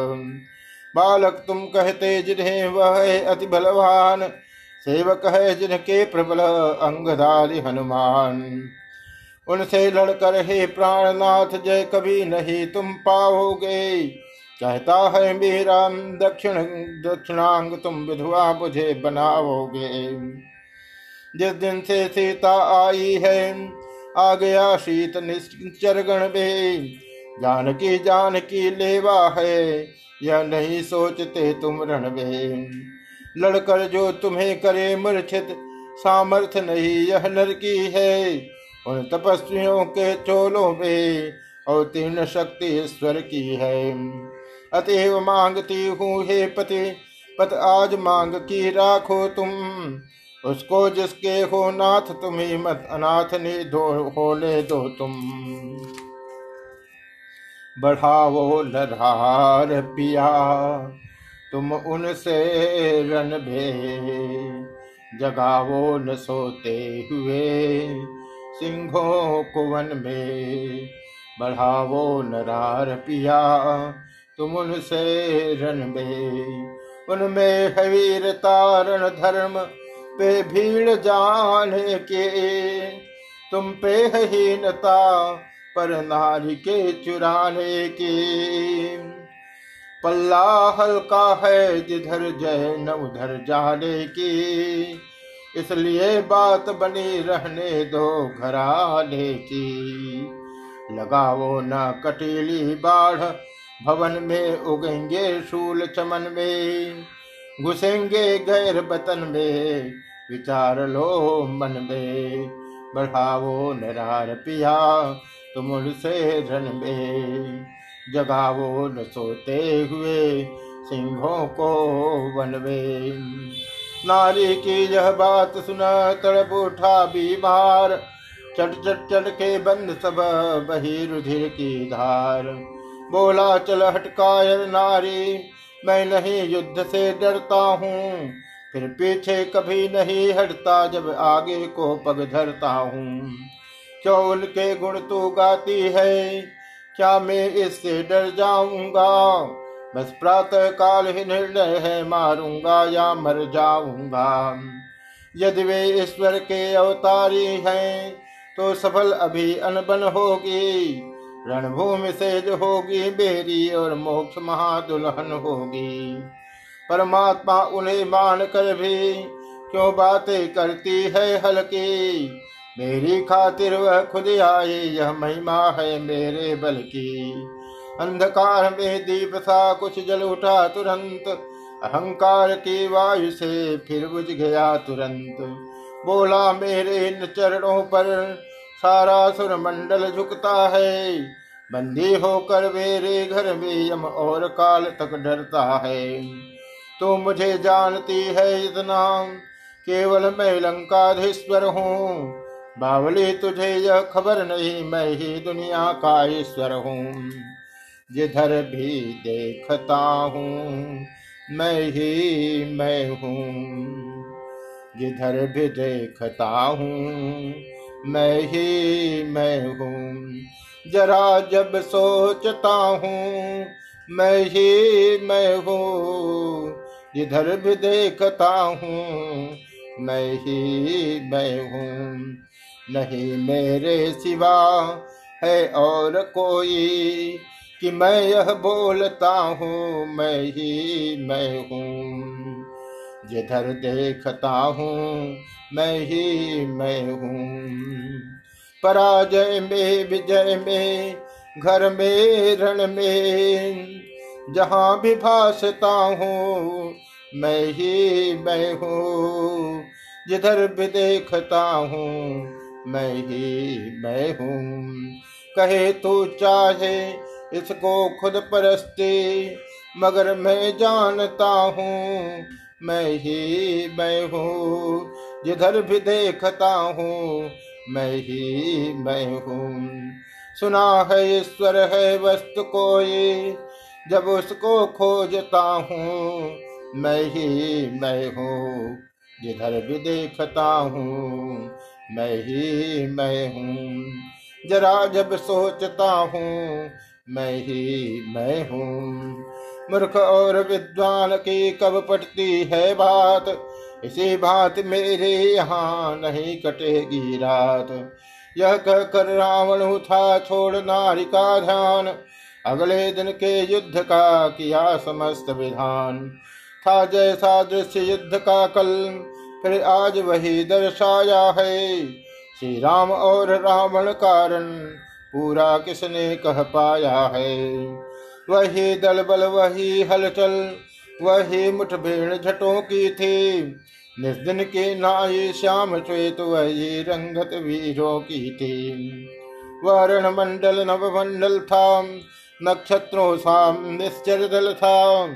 बालक तुम कहते, जिन्हें वह अति बलवान, सेवक है जिनके प्रबल अंगधारी हनुमान। उनसे लड़कर हे प्राणनाथ, जय कभी नहीं तुम पाओगे। कहता है मेरा दक्षिण, दक्षिणांग तुम विधवा मुझे बनाओगे। जिस दिन से सीता आई है, आ गया शीत निश्चरगण में। जानकी जानकी लेवा है, यह नहीं सोचते तुम रण में लड़कर जो तुम्हें करे मूर्छित सामर्थ नहीं यह नर की है। उन तपस्वियों के चोलों में और तीर्ण शक्ति ईश्वर की है। अतएव मांगती हूँ, हे पति, पत आज मांग की राखो तुम। उसको जिसके हो नाथ, तुम्हें मत अनाथ ने दो होने दो तुम। बढ़ावो लधार पिया, तुम उनसे रन भे जगावो न सोते हुए, सिंहों कुवन में। बढ़ावो नरार पिया तुम उनसे रण में, उनमें है वीरता रण धर्म पे भीड़ जाने के। तुम पे हीनता पर नारी के चुराने की। पल्ला हल्का है जिधर जय न उधर जाने की। इसलिए बात बनी रहने दो घराने की। लगाओ न कटीली बाढ़ भवन में उगेंगे शूल चमन में, घुसेंगे गैर बतन में, विचार लो मन में, बढ़ावो नरार पिया तुम से धन में, जगावो न सोते हुए सिंहों को में। नारी की यह बात सुना तड़प उठा बीमार चट चट चट के बंद सब बही रुधिर की धार। बोला, चल हटकायर नारी, मैं नहीं युद्ध से डरता हूँ। फिर पीछे कभी नहीं हटता, जब आगे को पग धरता हूँ। क्यों उनके गुण तू गाती है, क्या मैं इससे डर जाऊँगा? बस प्रातः काल ही निर्णय है, मारूँगा या मर जाऊँगा। यदि वे ईश्वर के अवतारी हैं तो सफल अभी अनबन होगी। रणभूमि से जो होगी, बेरी और मोक्ष महादुल्हन होगी। परमात्मा उन्हें मान कर भी क्यों बातें करती है हल्की? मेरी खातिर वह खुद आए, यह महिमा है मेरे बल की। अंधकार में दीप सा कुछ जल उठा तुरंत, अहंकार की वायु से फिर बुझ गया तुरंत। बोला मेरे इन चरणों पर सारा सुर मंडल झुकता है। बंदी होकर मेरे घर में यम और काल तक डरता है। तो मुझे जानती है इतना, केवल मैं लंकाधीश्वर हूँ। बावली, तुझे यह खबर नहीं, मैं ही दुनिया का ईश्वर हूँ। जिधर भी देखता हूँ, मैं ही मैं हूँ। जिधर भी देखता हूँ मैं ही मैं हूँ। जरा जब सोचता हूँ, मैं ही मैं हूँ। जिधर भी देखता हूँ, मैं ही मैं हूँ। नहीं मेरे सिवा है और कोई कि मैं यह बोलता हूँ, मैं ही मैं हूँ। जिधर देखता हूँ, मैं ही मैं हूँ। पराजय में, विजय में, घर में, रण में, जहाँ भी भासता हूँ, मैं ही मैं हूँ। जिधर भी देखता हूँ, मैं ही मैं हूँ। कहे तू चाहे, इसको खुद परस्ती, मगर मैं जानता हूँ मैं ही मैं हूँ, जिधर भी देखता हूँ, मैं ही मैं हूँ। सुना है ईश्वर है वस्तु कोई, जब उसको खोजता हूँ, मैं ही मैं हूँ, जिधर भी देखता हूँ, मैं ही मैं हूँ। जरा जब सोचता हूँ, मैं ही मैं हूँ। मूर्ख और विद्वान की कब पटती है बात? इसी बात मेरे यहाँ नहीं कटेगी रात। यह कहकर रावण उठा छोड़ नारी का ध्यान। अगले दिन के युद्ध का किया समस्त विधान। था जैसा दृश्य युद्ध का कल, फिर आज वही दर्शाया है। श्री राम और रावण कारण पूरा किसने कह पाया है? वही दल बल, वही हलचल, वही मुठभेड़ झटों की थी। निर्दिन के नाई श्याम श्वेत, वही रंगत वीरों की थी। वर्ण मंडल नव मंडल था, नक्षत्रों साम निश्चर दल था।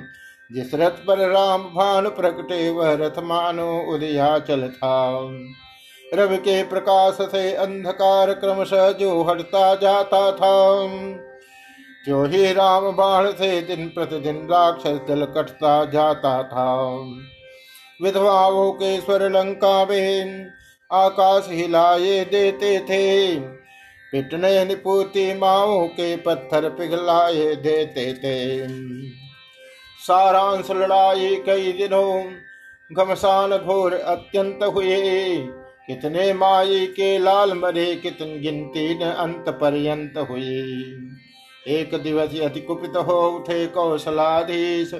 जिस रथ पर राम भान प्रकटे, वह रथ मानो उदयाचल था। रवि के प्रकाश से अंधकार क्रमशः जो हटता जाता था जो ही राम बाण से दिन प्रतिदिन राक्षस दल कटता जाता था। विधवाओं के स्वर लंका में आकाश हिलाए देते थे। पिटने निपुति माओ के पत्थर पिघलाए देते थे। सारांश लड़ाई कई दिनों, घमसान घोर अत्यंत हुए। कितने माई के लाल मरे, कितन गिनती न अंत पर्यंत हुई। एक दिवस अति कुपित हो उठे कौशलाधीश,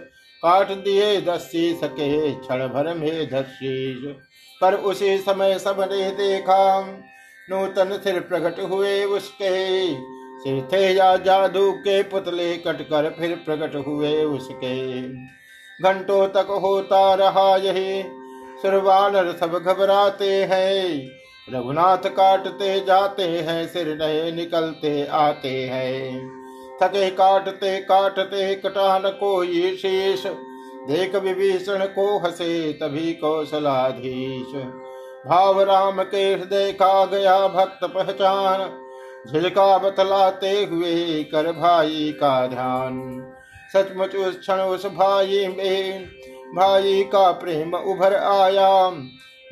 काट दिए दस्सी सके क्षण भर में धशीष पर उसी समय सबने देखा, नूतन सिर प्रकट हुए उसके। सिर थे या जादू के पुतले कटकर फिर प्रकट हुए उसके। घंटों तक होता रहा यही सुरवानर सब घबराते हैं। रघुनाथ काटते जाते हैं, सिर नए निकलते आते हैं। थके काटते काटते कटान कोई शीश देख विभीषण को हसे तभी कौशलाधीश। भाव राम के हृदय का गया भक्त पहचान। झिलका बतलाते हुए कर भाई का ध्यान। सचमुच उस क्षण उस भाई में, भाई का प्रेम उभर आया।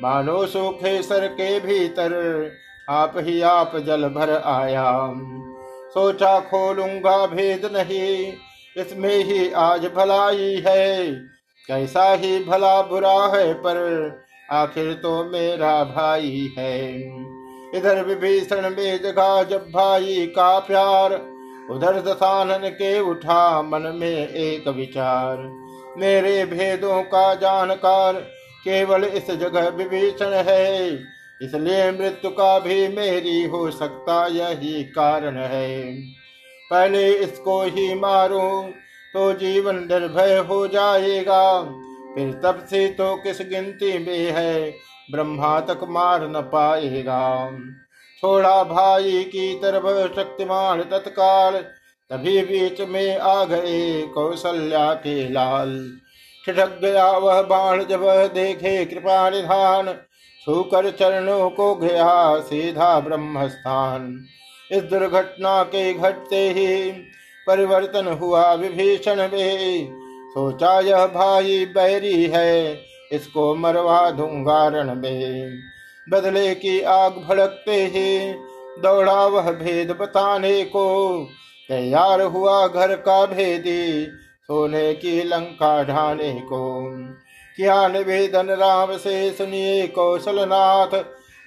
मानो सूखे सर के भीतर आप ही आप जल भर आया। सोचा खोलूँगा भेद नहीं। इसमें ही आज भलाई है। कैसा ही भला बुरा है, पर आखिर तो मेरा भाई है। इधर विभीषण में जगा जब भाई का प्यार, उधर दसानन के उठा मन में एक विचार। मेरे भेदों का जानकार केवल इस जगह विभीषण है। इसलिए मृत्यु का भी मेरी हो सकता यही कारण है। पहले इसको ही मारो तो जीवन निर्भय हो जाएगा। फिर तब से तो किस गिनती में है, ब्रह्मा तक मार न पाएगा। छोड़ा भाई की तरफ़ शक्तिमान तत्काल, तभी बीच में आ गए कौशल्या के लाल। ठिठक गया वह बाण जब देखे कृपा निधान छूकर चरणों को गया सीधा ब्रह्म स्थान इस दुर्घटना के घटते ही परिवर्तन हुआ, विभीषण में सोचा, यह भाई बैरी है, इसको मरवा दूँगा रण में। बदले की आग भड़कते ही दौड़ा वह भेद बताने को तैयार हुआ घर का भेदी, सोने की लंका ढाने को। क्या निवेदन राम से सुनिए कौशलनाथ?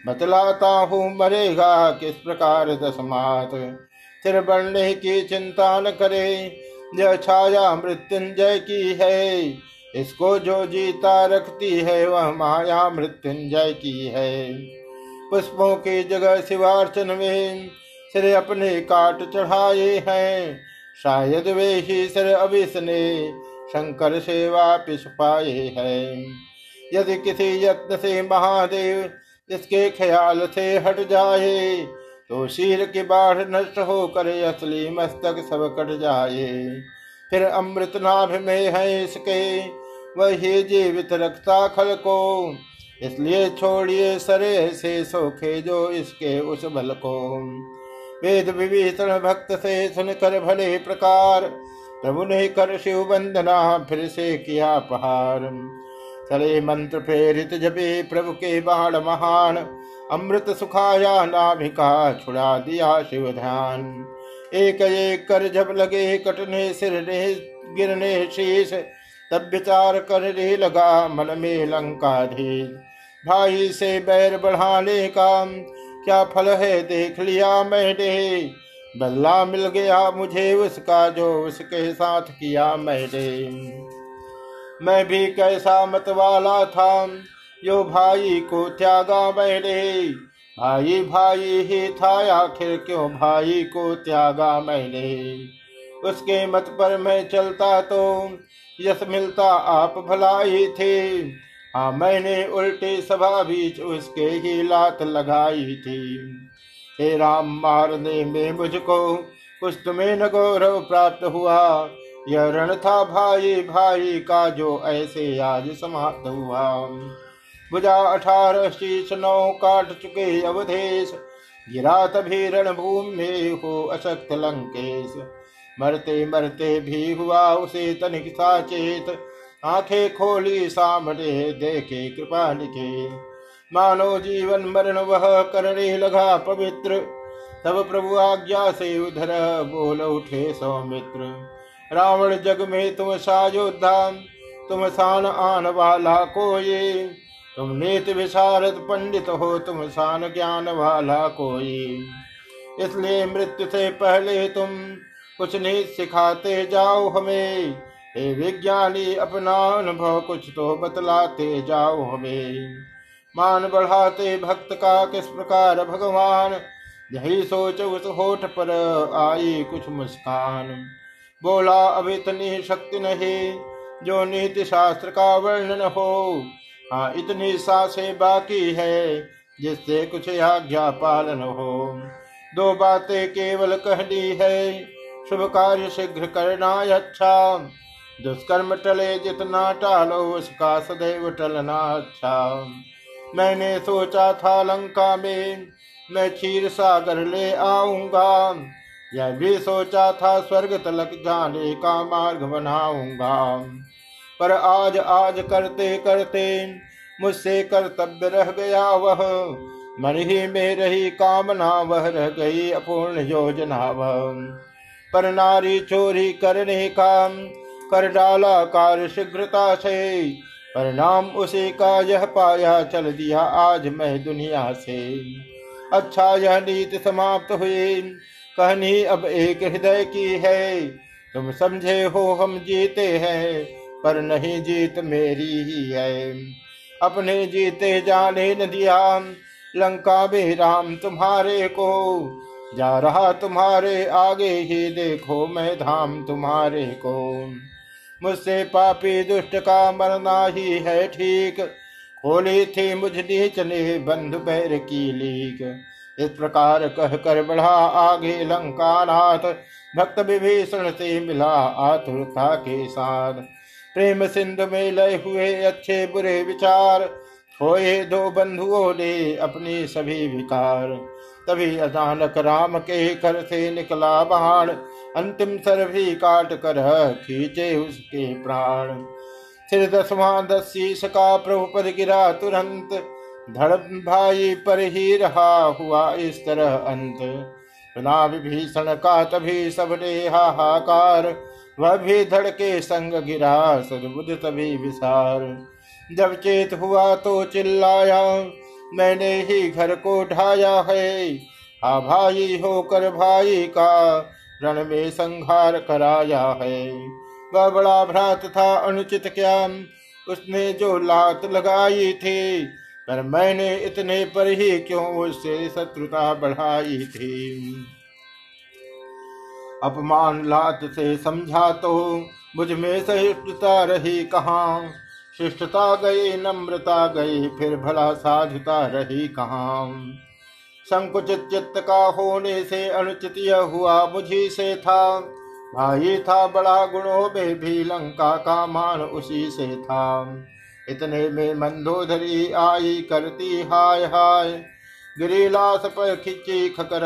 बतलाता हूँ, मरेगा किस प्रकार दसमात? सिर बढ़ने की चिंता न करे, यह छाया मृत्युंजय की है। इसको जो जीता रखती है, वह माया मृत्युंजय की है। पुष्पों की जगह शिवार्चन में सिर अपने काट चढ़ाए हैं। शायद वे ही सिर अभिस ने शंकर से वापिस पाए हैं। यदि किसी यत्न से महादेव इसके ख्याल से हट जाए तो शीर की बाढ़ नष्ट होकर असली मस्तक सब कट जाए। फिर अमृत नाभ में है इसके, वही जीवित रखता खल को। इसलिए छोड़िए सरे से सोखे जो इसके उस बल को। वेद विभीषण भक्त से सुनकर भले प्रकार प्रभु उन्हें कर शिव वंदना, फिर से किया पहाड़। चले मंत्र प्रेरित जबे प्रभु के बाण महान, अमृत सुखाया नाभिका छुड़ा दिया शिव ध्यान। एक एक कर जब लगे कटने सिर गिरने शीश, तब विचार कर रे लगा मन में लंका धी भाई से बैर बढ़ाने का क्या फल है, देख लिया मैंने बल्ला मिल गया मुझे उसका जो उसके साथ किया मैंने। मैं भी कैसा मत वाला था, यो भाई को त्यागा मैंने। भाई भाई ही था, आखिर क्यों भाई को त्यागा मैंने? उसके मत पर मैं चलता तो यश मिलता आप भलाई थे। हाँ मैंने उल्टी सभा बीच उसके ही लात लगाई थी। हे राम, मारने, में मुझको कुछ तुम्हें न गौरव प्राप्त हुआ। यह रण था भाई भाई का जो ऐसे आज समाप्त हुआ। बुझा अठारह शीश नौ काट चुके अवधेश, गिरा तभी रणभूमि में हो अशक्त लंकेश। मरते मरते भी हुआ उसे तनिक साचेत, आँखें खोली सामने देखे कृपा लिखे मानो जीवन मरण वह करने लगा पवित्र। तब प्रभु आज्ञा से उधर बोल उठे सौमित्र। रावण जग में तुम साजोधा तुम सान आन वाला को ये तुम नीत विशारद पंडित हो, तुम सान ज्ञान वाला कोई। इसलिए मृत्यु से पहले तुम कुछ नीत सिखाते जाओ हमें। हे विज्ञानी, अपना अनुभव कुछ तो बतलाते जाओ हमें। मान बढ़ाते भक्त का किस प्रकार भगवान? यही सोच उस होठ पर आई कुछ मुस्कान। बोला, अब इतनी शक्ति नहीं, जो नीति शास्त्र का वर्णन हो। हाँ इतनी सासे बाकी है, जिससे कुछ आज्ञा पालन हो। दो बातें केवल कहनी है, शुभ कार्य शीघ्र करना अच्छा। दुष्कर्म टले, जितना टालो, उसका सदैव टलना अच्छा। मैंने सोचा था लंका में मैं क्षीर सागर ले आऊँगा। यह भी सोचा था स्वर्ग तलक जाने का मार्ग बनाऊँगा। पर आज आज करते करते मुझसे कर्तव्य रह गया वह। मन ही में रही कामना, वह रह गई अपूर्ण योजना वह। पर नारी चोरी करने का, कर डाला कार्य शीघ्रता से परिणाम उसी का यह पाया चल दिया आज मैं दुनिया से। अच्छा यह नीति समाप्त हुई। कहनी, अब एक हृदय की है। तुम समझे हो, हम जीते हैं, पर नहीं जीत मेरी ही है। अपने जीते जाने न दिया, लंका में राम तुम्हारे को। जा रहा तुम्हारे आगे ही, देखो मैं धाम तुम्हारे को। मुझसे पापी दुष्ट का मरना ही है ठीक। खोली थी मुझ नीच ने बंधु बैर की लीक। इस प्रकार कह कर बढ़ा आगे लंकानाथ। भक्त विभीषण से मिला आतुरता के साथ। प्रेम सिंधु में लय हुए अच्छे बुरे विचार। होए दो बंधुओं ने अपने सभी विकार। तभी अचानक राम के कर से निकला बाण। अंतिम सर भी काट कर खींचे उसके प्राण। फिर दसवां दस शीश का प्रभु पर गिरा तुरंत। धड़ भाई पर ही रहा हुआ इस तरह अंत। सुना विभीषण का तभी सबने हाहाकार। वह भी धड़के संग गिरा सदबुद तभी विसार। जब चेत हुआ तो चिल्लाया, मैंने ही घर को ढाया है। हा भाई होकर भाई का रण में संहार कराया है। वह बड़ा भ्रात था, अनुचित क्या? उसने जो लात लगाई थी, पर मैंने इतने पर ही क्यों उससे शत्रुता बढ़ाई थी? अपमान लात से समझा तो मुझमें सहिष्णुता रही कहाँ? शिष्टता गई, नम्रता गई, फिर भला साधुता रही कहाँ? संकुचित चित्त का होने से अनुचित यह हुआ मुझी से था। भाई था, बड़ा गुणों में भी लंका का मान उसी से था। इतने में मंदोदरी आई, करती हाय हाय। गिरीलास पर खिंची, खकर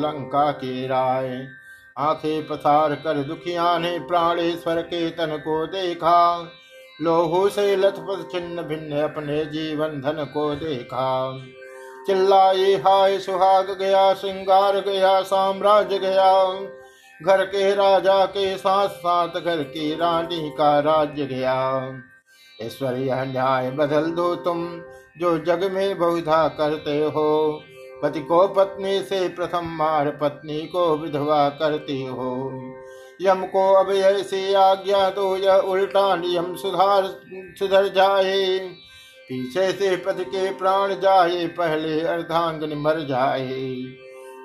लंका की राय। आँखें पसार कर दुखिया ने प्राणेश्वर के तन को देखा। लोहू से लथपथ, छिन्न भिन्न अपने जीवन धन को देखा। चिल्लाई हाय सुहाग गया, श्रृंगार गया, साम्राज्य गया। घर के राजा के साथ साथ घर की रानी का राज्य गया। ईश्वरीय न्याय बदल दो तुम, जो जग में बहुधा करते हो। पति को पत्नी से प्रथम मार पत्नी को विधवा करती हो। यम को अब ऐसी आज्ञा दो, यह उल्टा नियम सुधार सुधर जाए। पीछे से पति के प्राण जाए, पहले अर्धांगन मर जाए।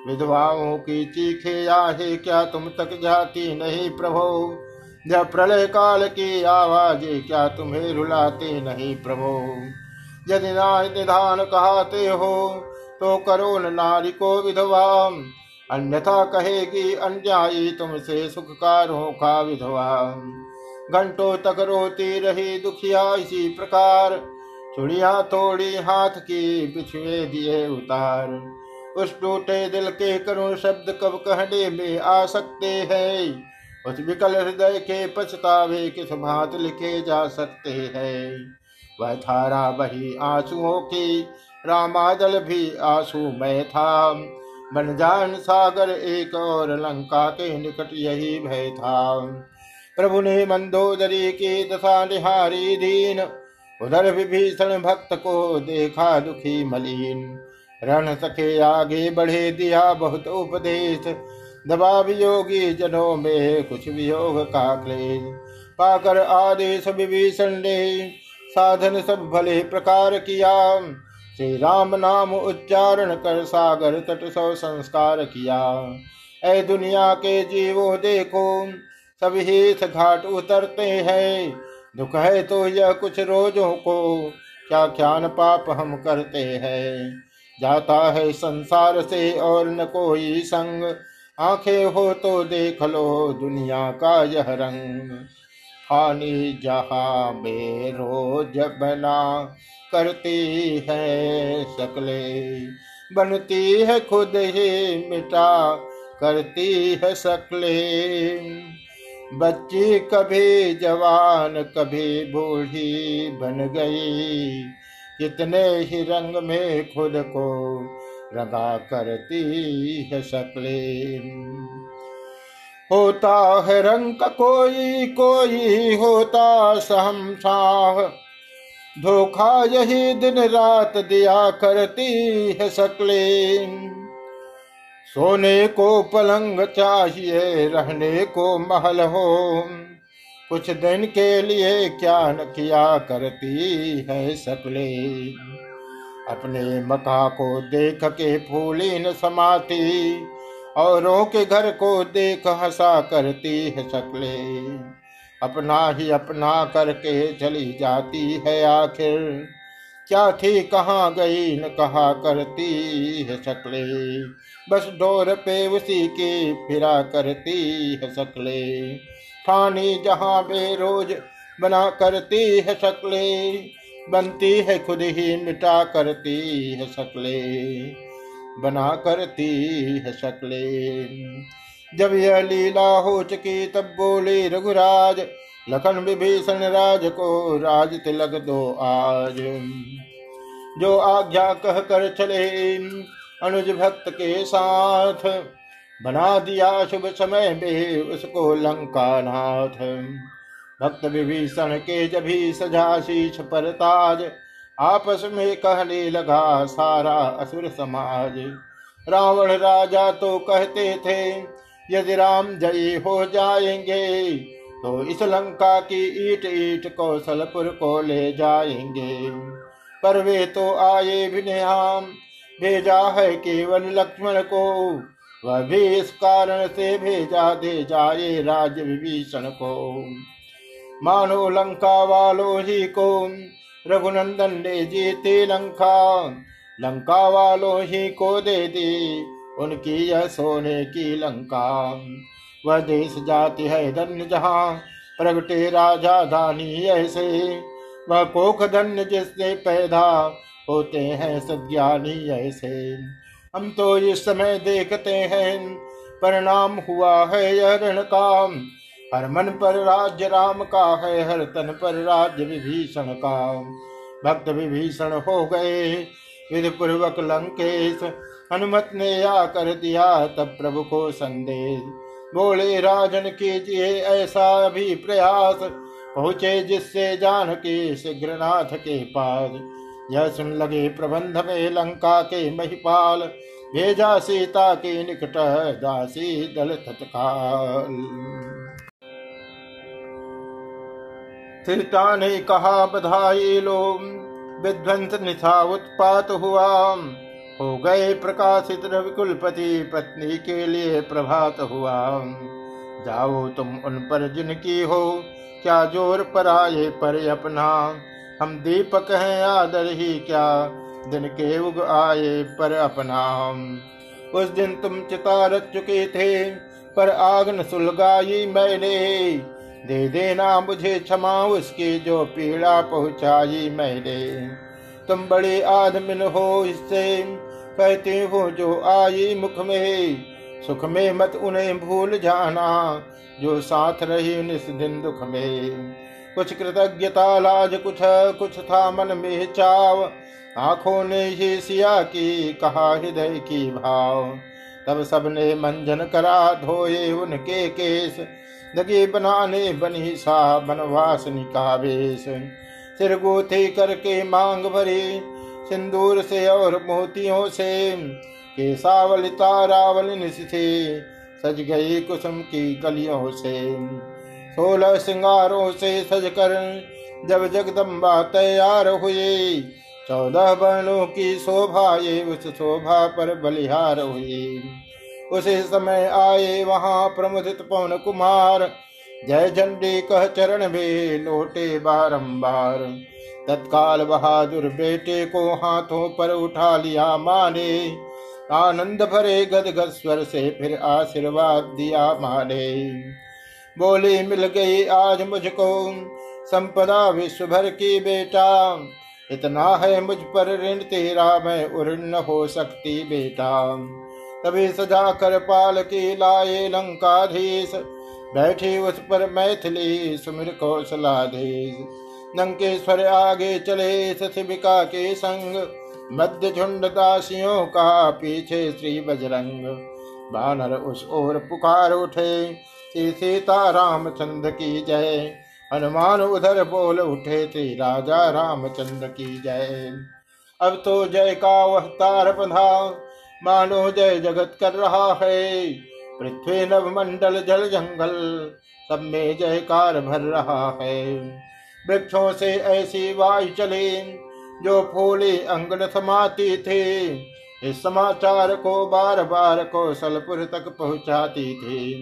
विधवाओं की चीखे आहे, क्या तुम तक जाती नहीं प्रभो? जब प्रलय काल की आवाज़, क्या तुम्हें रुलाते नहीं प्रभो? यदि नाय निधान कहते हो तो करो नारी को विधवा। अन्यथा कहेगी अन्यायी, तुमसे सुखकारों का विधवा। घंटों तक रोती रही दुखिया, इसी प्रकार चुड़िया थोड़ी हाथ की बिछुए दिए उतार। उस टूटे दिल के करुण शब्द कब कहने में आ सकते हैं? उस विकल हृदय के पछतावे किस भात लिखे जा सकते हैं? वह थारा बही आंसुओं की रामादल भी आँसू में था। बन जान सागर एक और लंका के निकट यही भय था। प्रभु ने मंदोदरी की दशा निहारी दीन। उधर विभीषण भक्त को देखा दुखी मलिन। रण सके आगे बढ़े, दिया बहुत उपदेश। दबा वियोगी जनों में कुछ वियोग का क्लेश। पाकर आदेश विभीषण ने साधन सब भले प्रकार किया। श्री राम नाम उच्चारण कर सागर तट सौ संस्कार किया। ऐ दुनिया के जीवो देखो सभी घाट उतरते हैं। दुख है तो यह कुछ रोजों को क्या ख्यान पाप हम करते हैं? जाता है संसार से और न कोई संग। आँखें हो तो देख लो दुनिया का यह रंग। हानि जहा में रोज बना करती है शकले। बनती है खुद ही मिटा करती है शकले। बच्ची कभी जवान, कभी बूढ़ी बन गई। कितने ही रंग में खुद को रंगा करती है शक्ले होता है रंग का कोई कोई होता सहम साह धोखा यही दिन रात दिया करती है शक्ले सोने को पलंग चाहिए, रहने को महल हो। कुछ दिन के लिए क्या न किया करती है शक्ले अपने मका को देख के फूली न समाती, औरों के घर को देख हंसा करती है शक्ले अपना ही अपना करके चली जाती है आखिर। क्या थी कहाँ गई? न कहा करती है शक्ले। बस डोर पे उसी की फिरा करती है शक्ले। ठानी जहाँ बेरोज बना करती है शक्ले। बनती है खुद ही मिटा करती है शक्ले। बना करती है शक्ले। जब यह लीला हो चुकी तब बोले रघुराज लखन विभीषण राज को राज तिलक दो आज। जो आज्ञा कह कर चले अनुज भक्त के साथ, बना दिया शुभ समय में उसको लंका नाथ। भक्त विभीषण के जभी सजा शीछ पर ताज, आपस में कहने लगा सारा असुर समाज। रावण राजा तो कहते थे, यदि राम जयी हो जाएँगे तो इस लंका की ईट ईट कौशलपुर को ले जाएँगे। पर वे तो आए विनयाम, भेजा है केवल लक्ष्मण को। वह भी इस कारण से भेजा दे जाए राज विभीषण को। मानो लंका वालों ही को रघुनंदन ने जीते लंका। लंका वालों ही को दे दी उनकी यह सोने की लंका। वह देश जाति है धन्य जहाँ प्रगटे राजा धानी ऐसे। वह कोख धन्य जिससे पैदा होते हैं सज्ञानी ऐसे। हम तो इस समय देखते हैं, परिणाम हुआ है यह ऋण काम हर मन पर राज्य राम का है, हर तन पर राज्य विभीषण का। भक्त विभीषण हो गए विधि पूर्वक लंकेश हनुमत ने या कर दिया तब प्रभु को संदेश। बोले, राजन कीजिए ऐसा भी प्रयास, पहुँचे जिससे जान के शीघ्र नाथ के पास। यह सुन लगे प्रबंध में लंका के महिपाल, भेजा सीता के निकट दासी दल तत्काल। सीता ने कहा, बधाई लो, विध्वंस निशा उत्पात हुआ। हो गए प्रकाशित रविकुलपति पत्नी के लिए प्रभात हुआ। जाओ तुम उन पर जिनकी हो, क्या ज़ोर पर आए पर अपना। हम दीपक हैं, आदर ही क्या, दिन के उग आए पर अपना। उस दिन तुम चिता रख चुके थे, पर आग न सुलगाई मैंने। दे देना मुझे क्षमा, उसकी जो पीड़ा पहुंचाई मैंने। तुम बड़े आदमिन हो इससे कहते हो जो आई मुख में सुख में मत उन्हें भूल जाना, जो साथ रही निस दिन दुख में। कुछ कृतज्ञता लाज, कुछ कुछ था मन में चाव, आँखों ने ही सिया की कहा हृदय की भाव। तब सबने मंजन करा धोए उनके केस दगे बनाने बनी सा बनवास निकावेश। सिर गोथे करके मांग भरी सिंदूर से और मोतियों से, केसावल, तारावल से, सज गई कुसुम की कलियों से। सोलह सिंगारों से सज कर जब जगदम्बा तैयार हुए, चौदह बहनों की शोभा ये उस शोभा पर बलिहार हुई। उसी समय आए वहाँ प्रमुदित पवन कुमार जय झंडी कह चरण भी लोटे बारंबार। तत्काल बहादुर बेटे को हाथों पर उठा लिया माने। आनंद भरे गदगद स्वर से फिर आशीर्वाद दिया माने। बोली, मिल गई आज मुझको संपदा विश्व भर की बेटा। इतना है मुझ पर ऋण, तेरा मैं उर्ण हो सकती बेटा। तभी सजा कर पाल की लाए लंकाधीश। बैठी उस पर मैथिली सुमिर कौशलाधीश लंकेश्वर आगे चले सथिबिका के संग। मध्य झुंड दासियों का पीछे श्री बजरंग। बानर उस ओर पुकार उठे, श्री सीता रामचंद्र की जय। हनुमान उधर बोल उठे थे राजा रामचंद्र की जय। अब तो जय का वह तार बंधा, मानो जय जगत कर रहा है। पृथ्वी नव मंडल जल जंगल सब में जयकार भर रहा है। वृक्षों से ऐसी वायु चले, जो फूले अंगन समाती थे, इस समाचार को बार बार कौशलपुर तक पहुंचाती थी।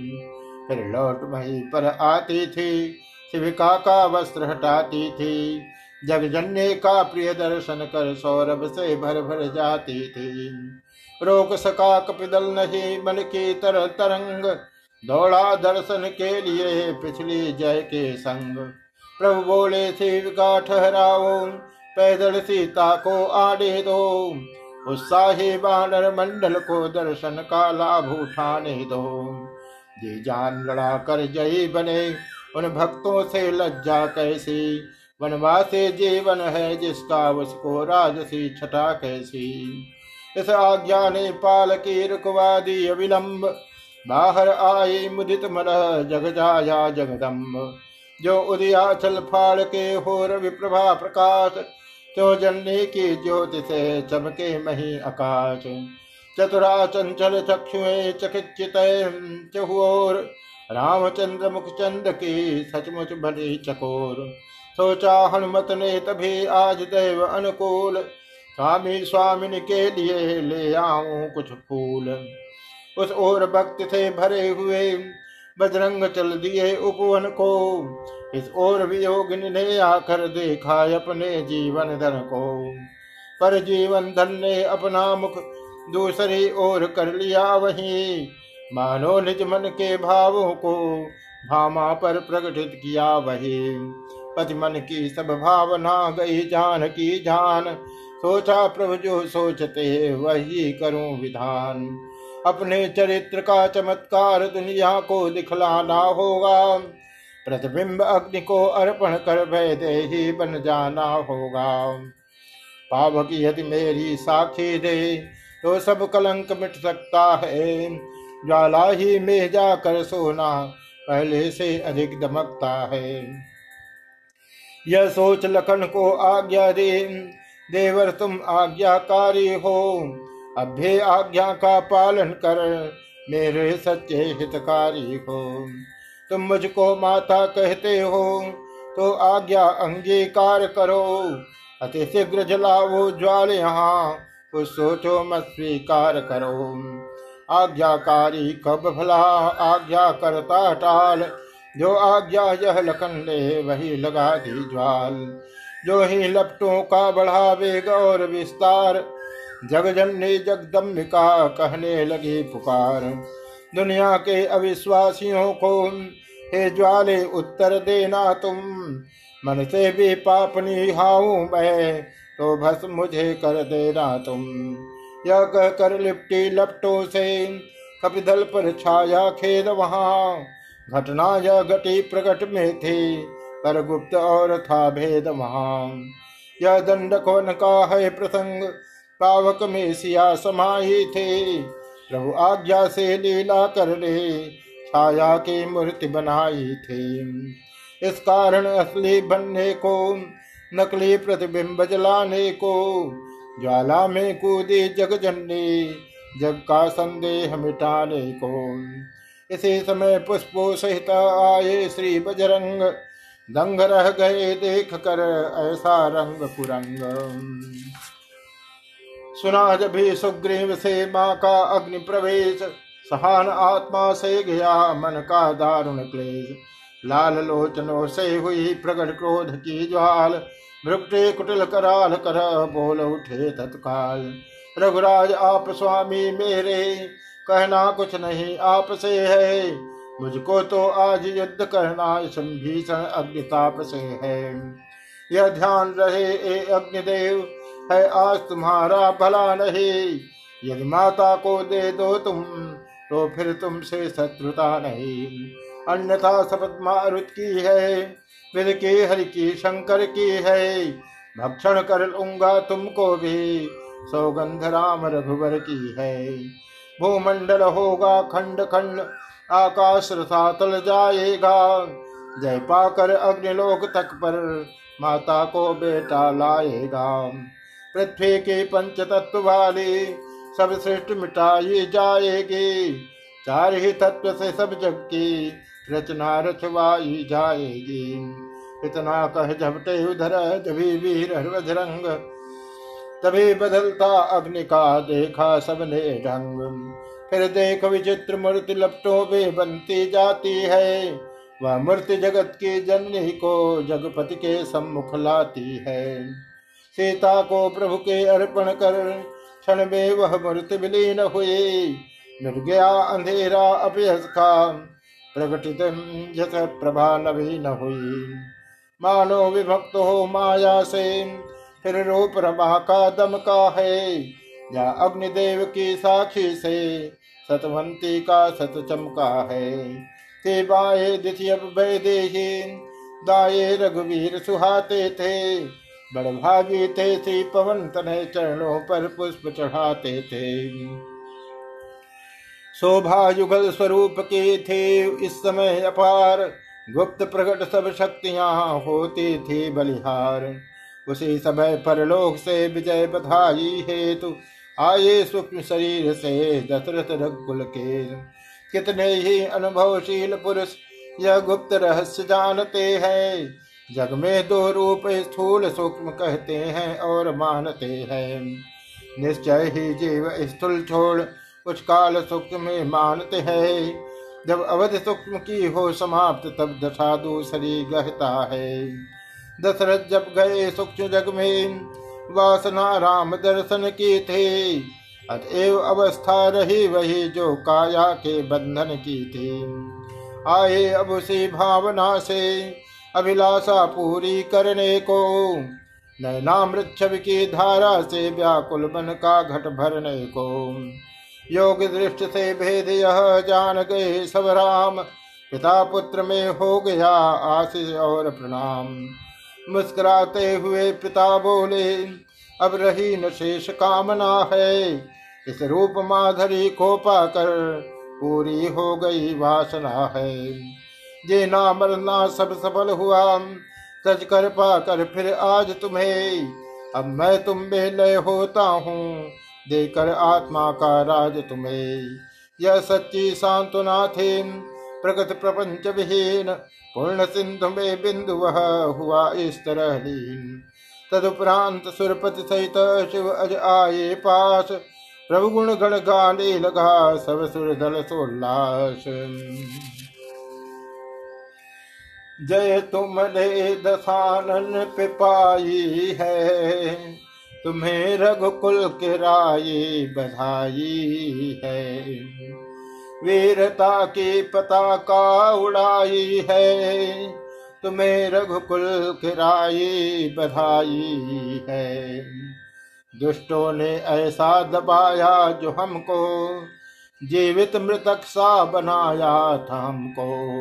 फिर लौट वहीं पर आती थी, शिविका का वस्त्र हटाती थी, जगजन्य का प्रिय दर्शन कर सौरभ से भर भर जाती थी। रोक सका कपिदल नहीं मन की तर तरंग। दौड़ा दर्शन के लिए पिछली जय के संग। प्रभु बोले शिव का ठहराओ, पैदल सीता को आड़े दो। उत्साही बानर मंडल को दर्शन का लाभ उठाने दो। जी जान लड़ा कर जयी बने, उन भक्तों से लज्जा कैसी? वनवासी जीवन है जिसका उसको राजसी छटा कैसी? इस आज्ञा ने पाल की रुकवादी अविलंब। बाहर आई मुदित मन, जग जाया जगदम्ब। जो उदिया चल फाड़ के हो रवि प्रभा प्रकाश तो जननी की ज्योति से चमके मही आकाश। चतुरा चंचल चक्षुए चकित चहुर रामचंद्र मुख चंद की सचमुच बनी चकोर। सोचा हनुमत ने तभी आज देव अनुकूल स्वामी स्वामिन के लिए ले आऊँ कुछ फूल। उस ओर भक्त थे भरे हुए, बजरंग चल दिए उपवन को। इस ओर वियोगिनी ने आकर देखा अपने जीवन धन को। पर जीवन धन ने अपना मुख दूसरी ओर कर लिया वही। मानो निज मन के भावों को भामा पर प्रकटित किया वही। पति मन की सब भावना गई, जान की जान। सोचा प्रभु जो सोचते वही करूँ विधान। अपने चरित्र का चमत्कार दुनिया को दिखलाना होगा। प्रतिबिंब अग्नि को अर्पण कर भय दे बन जाना होगा। पाप की यदि मेरी साखी दे तो सब कलंक मिट सकता है। ज्वाला ही में जाकर सोना पहले से अधिक दमकता है। यह सोच लखन को आज्ञा दे देवर तुम आज्ञाकारी हो। अभ्य आज्ञा का पालन कर, मेरे सच्चे हितकारी हो। तुम मुझको माता कहते हो तो आज्ञा अंगीकार करो। अति शीघ्र जलाओ ज्वाल यहाँ, कुछ सोचो मत स्वीकार करो। आज्ञाकारी कब भला आज्ञा करता टाल, जो आज्ञा यह लखन ले वही लगा दी ज्वाल। जो ही लपटों का बढ़ा वेग और विस्तार जगजननी जगदम्बिका कहने लगी पुकार। दुनिया के अविश्वासियों को हे ज्वाले उत्तर देना तुम, मन से भी पापनी हाऊ मैं तो भस मुझे कर देना तुम। यह कह कर लिपटी लपटों से, कपिदल पर छाया खेद वहाँ, घटना यह घटी प्रकट में थी पर गुप्त और था भेद महान। यह दंड कौन का है प्रसंग? पावक में सिया समाही थे। प्रभु आज्ञा से लीला कर ले, छाया की मूर्ति बनाई थी। इस कारण असली बनने को, नकली प्रतिबिंब जलाने को, ज्वाला में कूदी जग जननी जग का संदेह मिटाने को। इसी समय पुष्पो सहित आए श्री बजरंग दंग रह गए, देख कर ऐसा रंग कुरंग सुना जब भी सुग्रीव से माँ का अग्नि प्रवेश, सहान आत्मा से गया मन का दारुण क्लेश। लाल लोचनों से हुई प्रगट क्रोध की ज्वाल, मृगटे कुटिल कराल कर बोल उठे तत्काल। रघुराज, आप स्वामी मेरे, कहना कुछ नहीं आपसे है। मुझको तो आज युद्ध करना भीषण अग्निताप से है। यह ध्यान रहे, ए अग्निदेव, है आज तुम्हारा भला नहीं। यदि माता को दे दो तुम तो फिर तुमसे शत्रुता नहीं। अन्यथा शपथ मारुत की है, विद की हरि की शंकर की है। भक्षण कर लूँगा तुमको भी, सौगंध राम रघुवर की है। भूमंडल होगा खंड खंड आकाश रसातल जाएगा। जय पाकर अग्निलोक तक पर माता को बेटा लाएगा। पृथ्वी के पंच तत्व वाली सब श्रेष्ठ मिटाई जाएगी। चार ही तत्व से सब जग की रचना रचवाई जाएगी। इतना कह झपटे उधर, जभी वीर रंग तभी बदलता अग्नि का देखा सबने ढंग फिर देख विचित्र मूर्ति लपटों में बनती जाती है। वह मूर्ति जगत की जननी को जगपति के सम्मुख लाती है। सीता को प्रभु के अर्पण कर क्षण में वह मूर्ति विलीन हुई। मिट गया अंधेरा अभ्यस का प्रकटित प्रभा नवीन हुई। मानो विभक्त हो माया से, फिर रूप रमा का दम का है। या अग्निदेव की साक्षी से सतवंती का सत चमका है। बाए दिथि अब वैदेही दाये रघुवीर सुहाते थे। बड़भागी थे श्री पवन तने चरणों पर पुष्प चढ़ाते थे। शोभा युगल स्वरूप के थे इस समय अपार, गुप्त प्रकट सब शक्तियाँ होती थी बलिहार। उसी समय पर परलोक से विजय बधाई हेतु आए सूक्ष्म शरीर से दशरथ रघुकुल के। कितने ही अनुभवशील पुरुष यह गुप्त रहस्य जानते हैं। जग में दो रूप स्थूल सूक्ष्म कहते हैं और मानते हैं। निश्चय ही जीव स्थूल छोड़ कुछ काल सूक्ष्म में मानते हैं। जब अवध सूक्ष्म की हो समाप्त, तब दशा दूसरी गहता है। दशरथ जब गए सूक्ष्म जग में वासना राम दर्शन की थे। अतएव अवस्था रही वही जो काया के बंधन की थी। आए अब उसी भावना से अभिलाषा पूरी करने को। नैनामृत छवि की धारा से व्याकुल मन का घट भरने को। योग दृष्टि से भेद यह जान गए सब राम। पिता पुत्र में हो गया आशीष और प्रणाम। मुस्कुराते हुए पिता बोले, अब रही न शेष कामना है। इस रूप माधुरी को पाकर पूरी हो गई वासना है। जे ना मरना सब सफल हुआ। सच कर पाकर फिर आज तुम्हें। अब मैं तुम में लय होता हूँ। देकर आत्मा का राज तुम्हें। यह सच्ची सांत्वना थे। प्रगत प्रपंच विहीन पूर्ण सिंधु में बिंदु वह हुआ इस तरह लीन तदुपरांत सुरपति सहित शिव अज आए पास प्रभु गुण गण गाने लगा सब सुर दल सोल्लास जय तुम ने दसानन पिपाई है। तुम्हें रघुकुल के राय बधाई है। वीरता की पताका उड़ाई है। तुम्हें रघुकुल के राई बधाई है। दुष्टों ने ऐसा दबाया जो हमको, जीवित मृतक सा बनाया था हमको।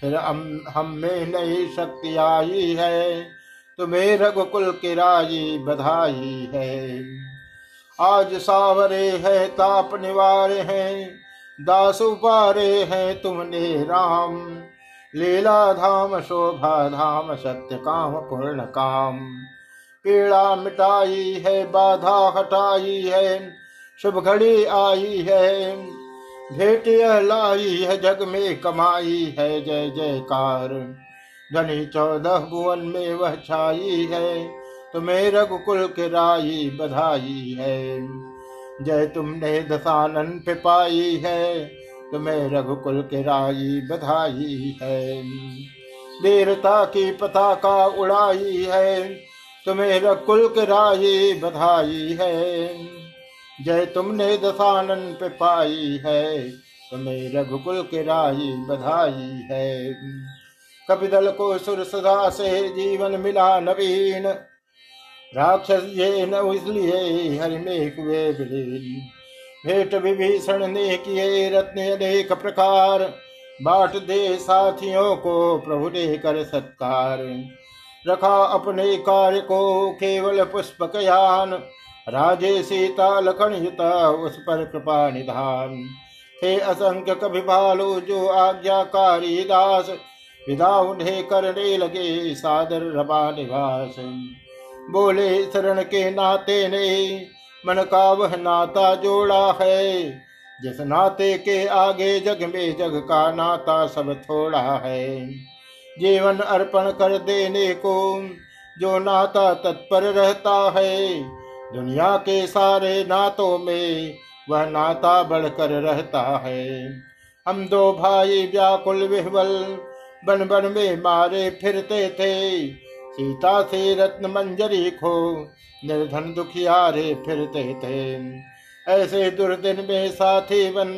फिर हम हम में नई शक्ति आई है। तुम्हें रघुकुल की राज़ी बधाई है। आज सावरे है, ताप निवारे हैं। दास उपारे हैं तुमने राम। लीला धाम शोभा धाम सत्य काम पूर्ण काम पीड़ा मिटाई है, बाधा हटाई है, शुभ घड़ी आई है। भेट लाई है, जग में कमाई है, जय जयकार। धनी चौदह भुवन में वह छाई है, तुम्हें रघुकुल के राई बधाई है। जय तुमने दशानन पिपाई है, तुम्हें रघुकुल के राई बधाई है। वीरता की पताका उड़ाई है, तुम्हें रकुल के राही बधाई है। जय तुमने दशानन पिपाई है, तुम्हें रघुकुल के राही बधाई है। कपिदल को सुर सदा से जीवन मिला नवीन राक्षस ये न इसलिए हरि में हुए विलीन भेट विभीषण ने किए रत्न अनेक प्रकार। बाट दे साथियों को प्रभु ने कर सत्कार। रखा अपने कार्य को केवल पुष्पक यान राजे सीता लखन युता उस पर कृपा निधान। हे असंख्य कभी भालो जो आज्ञाकारी दास। विदा उन्हें करने लगे सादर रबा निवास। बोले, शरण के नाते ने मन का वह नाता जोड़ा है। जिस नाते के आगे जग में जग का नाता सब थोड़ा है। जीवन अर्पण कर देने को जो नाता तत्पर रहता है, दुनिया के सारे नातों में वह नाता बढ़कर रहता है। हम दो भाई व्याकुल विह्वल बन बन में मारे फिरते थे। सीता से रत्न मंजरी खो, निर्धन दुखियारे फिरते थे। ऐसे दुर्दिन में साथी बन,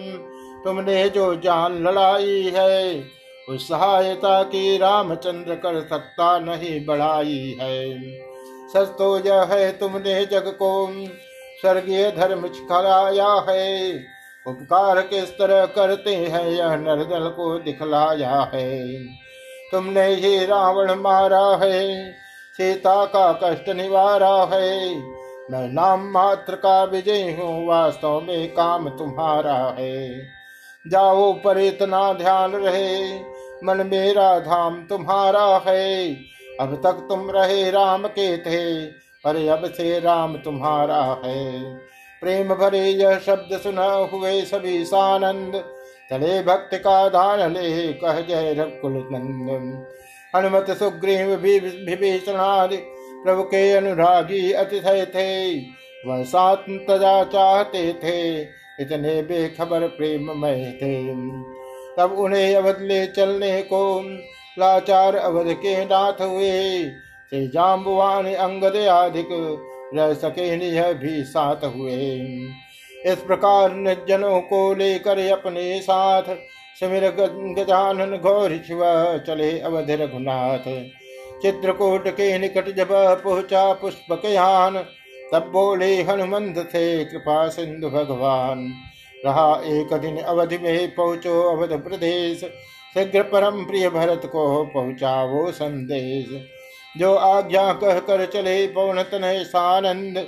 तुमने जो जान लड़ाई है, उस सहायता की रामचंद्र कर सकता नहीं बढ़ाई है। सच तो यह है तुमने जग को, स्वर्गीय धर्म खराया है। उपकार किस तरह करते हैं यह नरदल को दिखलाया है। तुमने ही रावण मारा है, सीता का कष्ट निवारा है। मैं नाम मात्र का विजय हूँ, वास्तव में काम तुम्हारा है। जाओ पर इतना ध्यान रहे, मन मेरा धाम तुम्हारा है। अब तक तुम रहे राम के थे पर अब से राम तुम्हारा है। प्रेम भरे यह शब्द सुना हुए सभी सानंद चले भक्त का दान ले कह जय रकुल नंदन हनुमत सुग्रीव विभीषणादि प्रभु के अनुरागी अतिथय थे। वह तजा चाहते थे, इतने बेखबर प्रेम मय थे। तब उन्हें अवध ले चलने को लाचार अवध के नाथ हुए। से जाम्बुवान अंगद अधिक रह सके भी साथ हुए। इस प्रकार निर्जनों को लेकर अपने साथ समीर गजानन गौर शिव चले अवध रघुनाथ। चित्रकूट के निकट जब पहुँचा पुष्पक यान तब बोले, हनुमंत थे कृपा सिंधु भगवान। रहा एक दिन अवधि में पहुंचो अवध प्रदेश, शीघ्र परम प्रिय भरत को पहुँचा वो संदेश। जो आज्ञा कह कर चले पवन तनय सानंद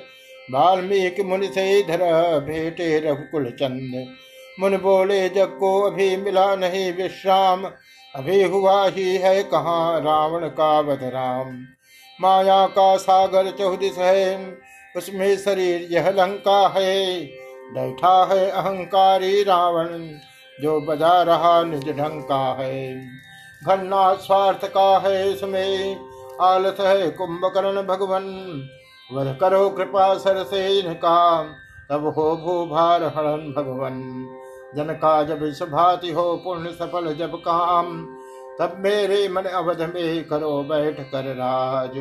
वाल्मीकि मुनि से धर भेटे रघुकुल चंद मुन बोले, जग को अभी मिला नहीं विश्राम, अभी हुआ ही है कहाँ रावण का वध राम माया का सागर चौदिस है उसमें शरीर यह लंका है। बैठा है अहंकारी रावण, जो बजा रहा निज ढंग का है। घन्ना स्वार्थ का है इसमें आलस है कुंभकर्ण भगवन वध करो कृपा सर से इनका तब हो भू भार हरण भगवन। जन का जब भाति हो पुण्य सफल जब काम, तब मेरे मन अवध में करो बैठ कर राज।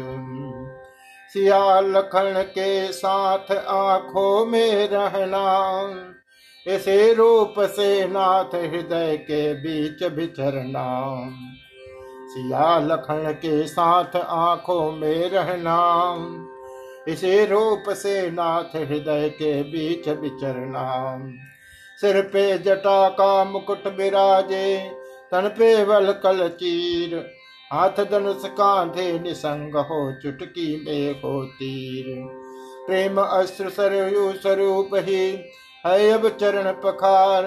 सिया लखन के साथ आँखों में रहना, इसे रूप से नाथ हृदय के बीच बिचरना सिया लखन के साथ आँखों में रहना इसे रूप से नाथ हृदय के बीच बिचरना सिर पे जटा का मुकुट विराजे, तन पे वल कल चीर। हाथ धनुष कांधे निसंग हो चुटकी में हो तीर। प्रेम अस्त्र सरयु स्वरूप ही है अब चरण पखार।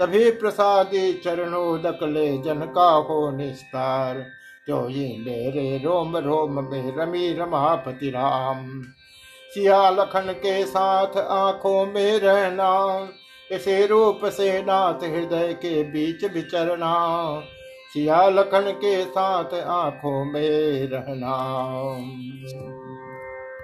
तभी प्रसादी चरणोदक ले जन का हो निस्तार। जो ये मेरे रोम रोम में रमी रमापति राम। सिया लखन के साथ आँखों में रहना, इसे रूप से नाथ हृदय के बीच विचरना। सिया लखन के साथ आँखों में रहना।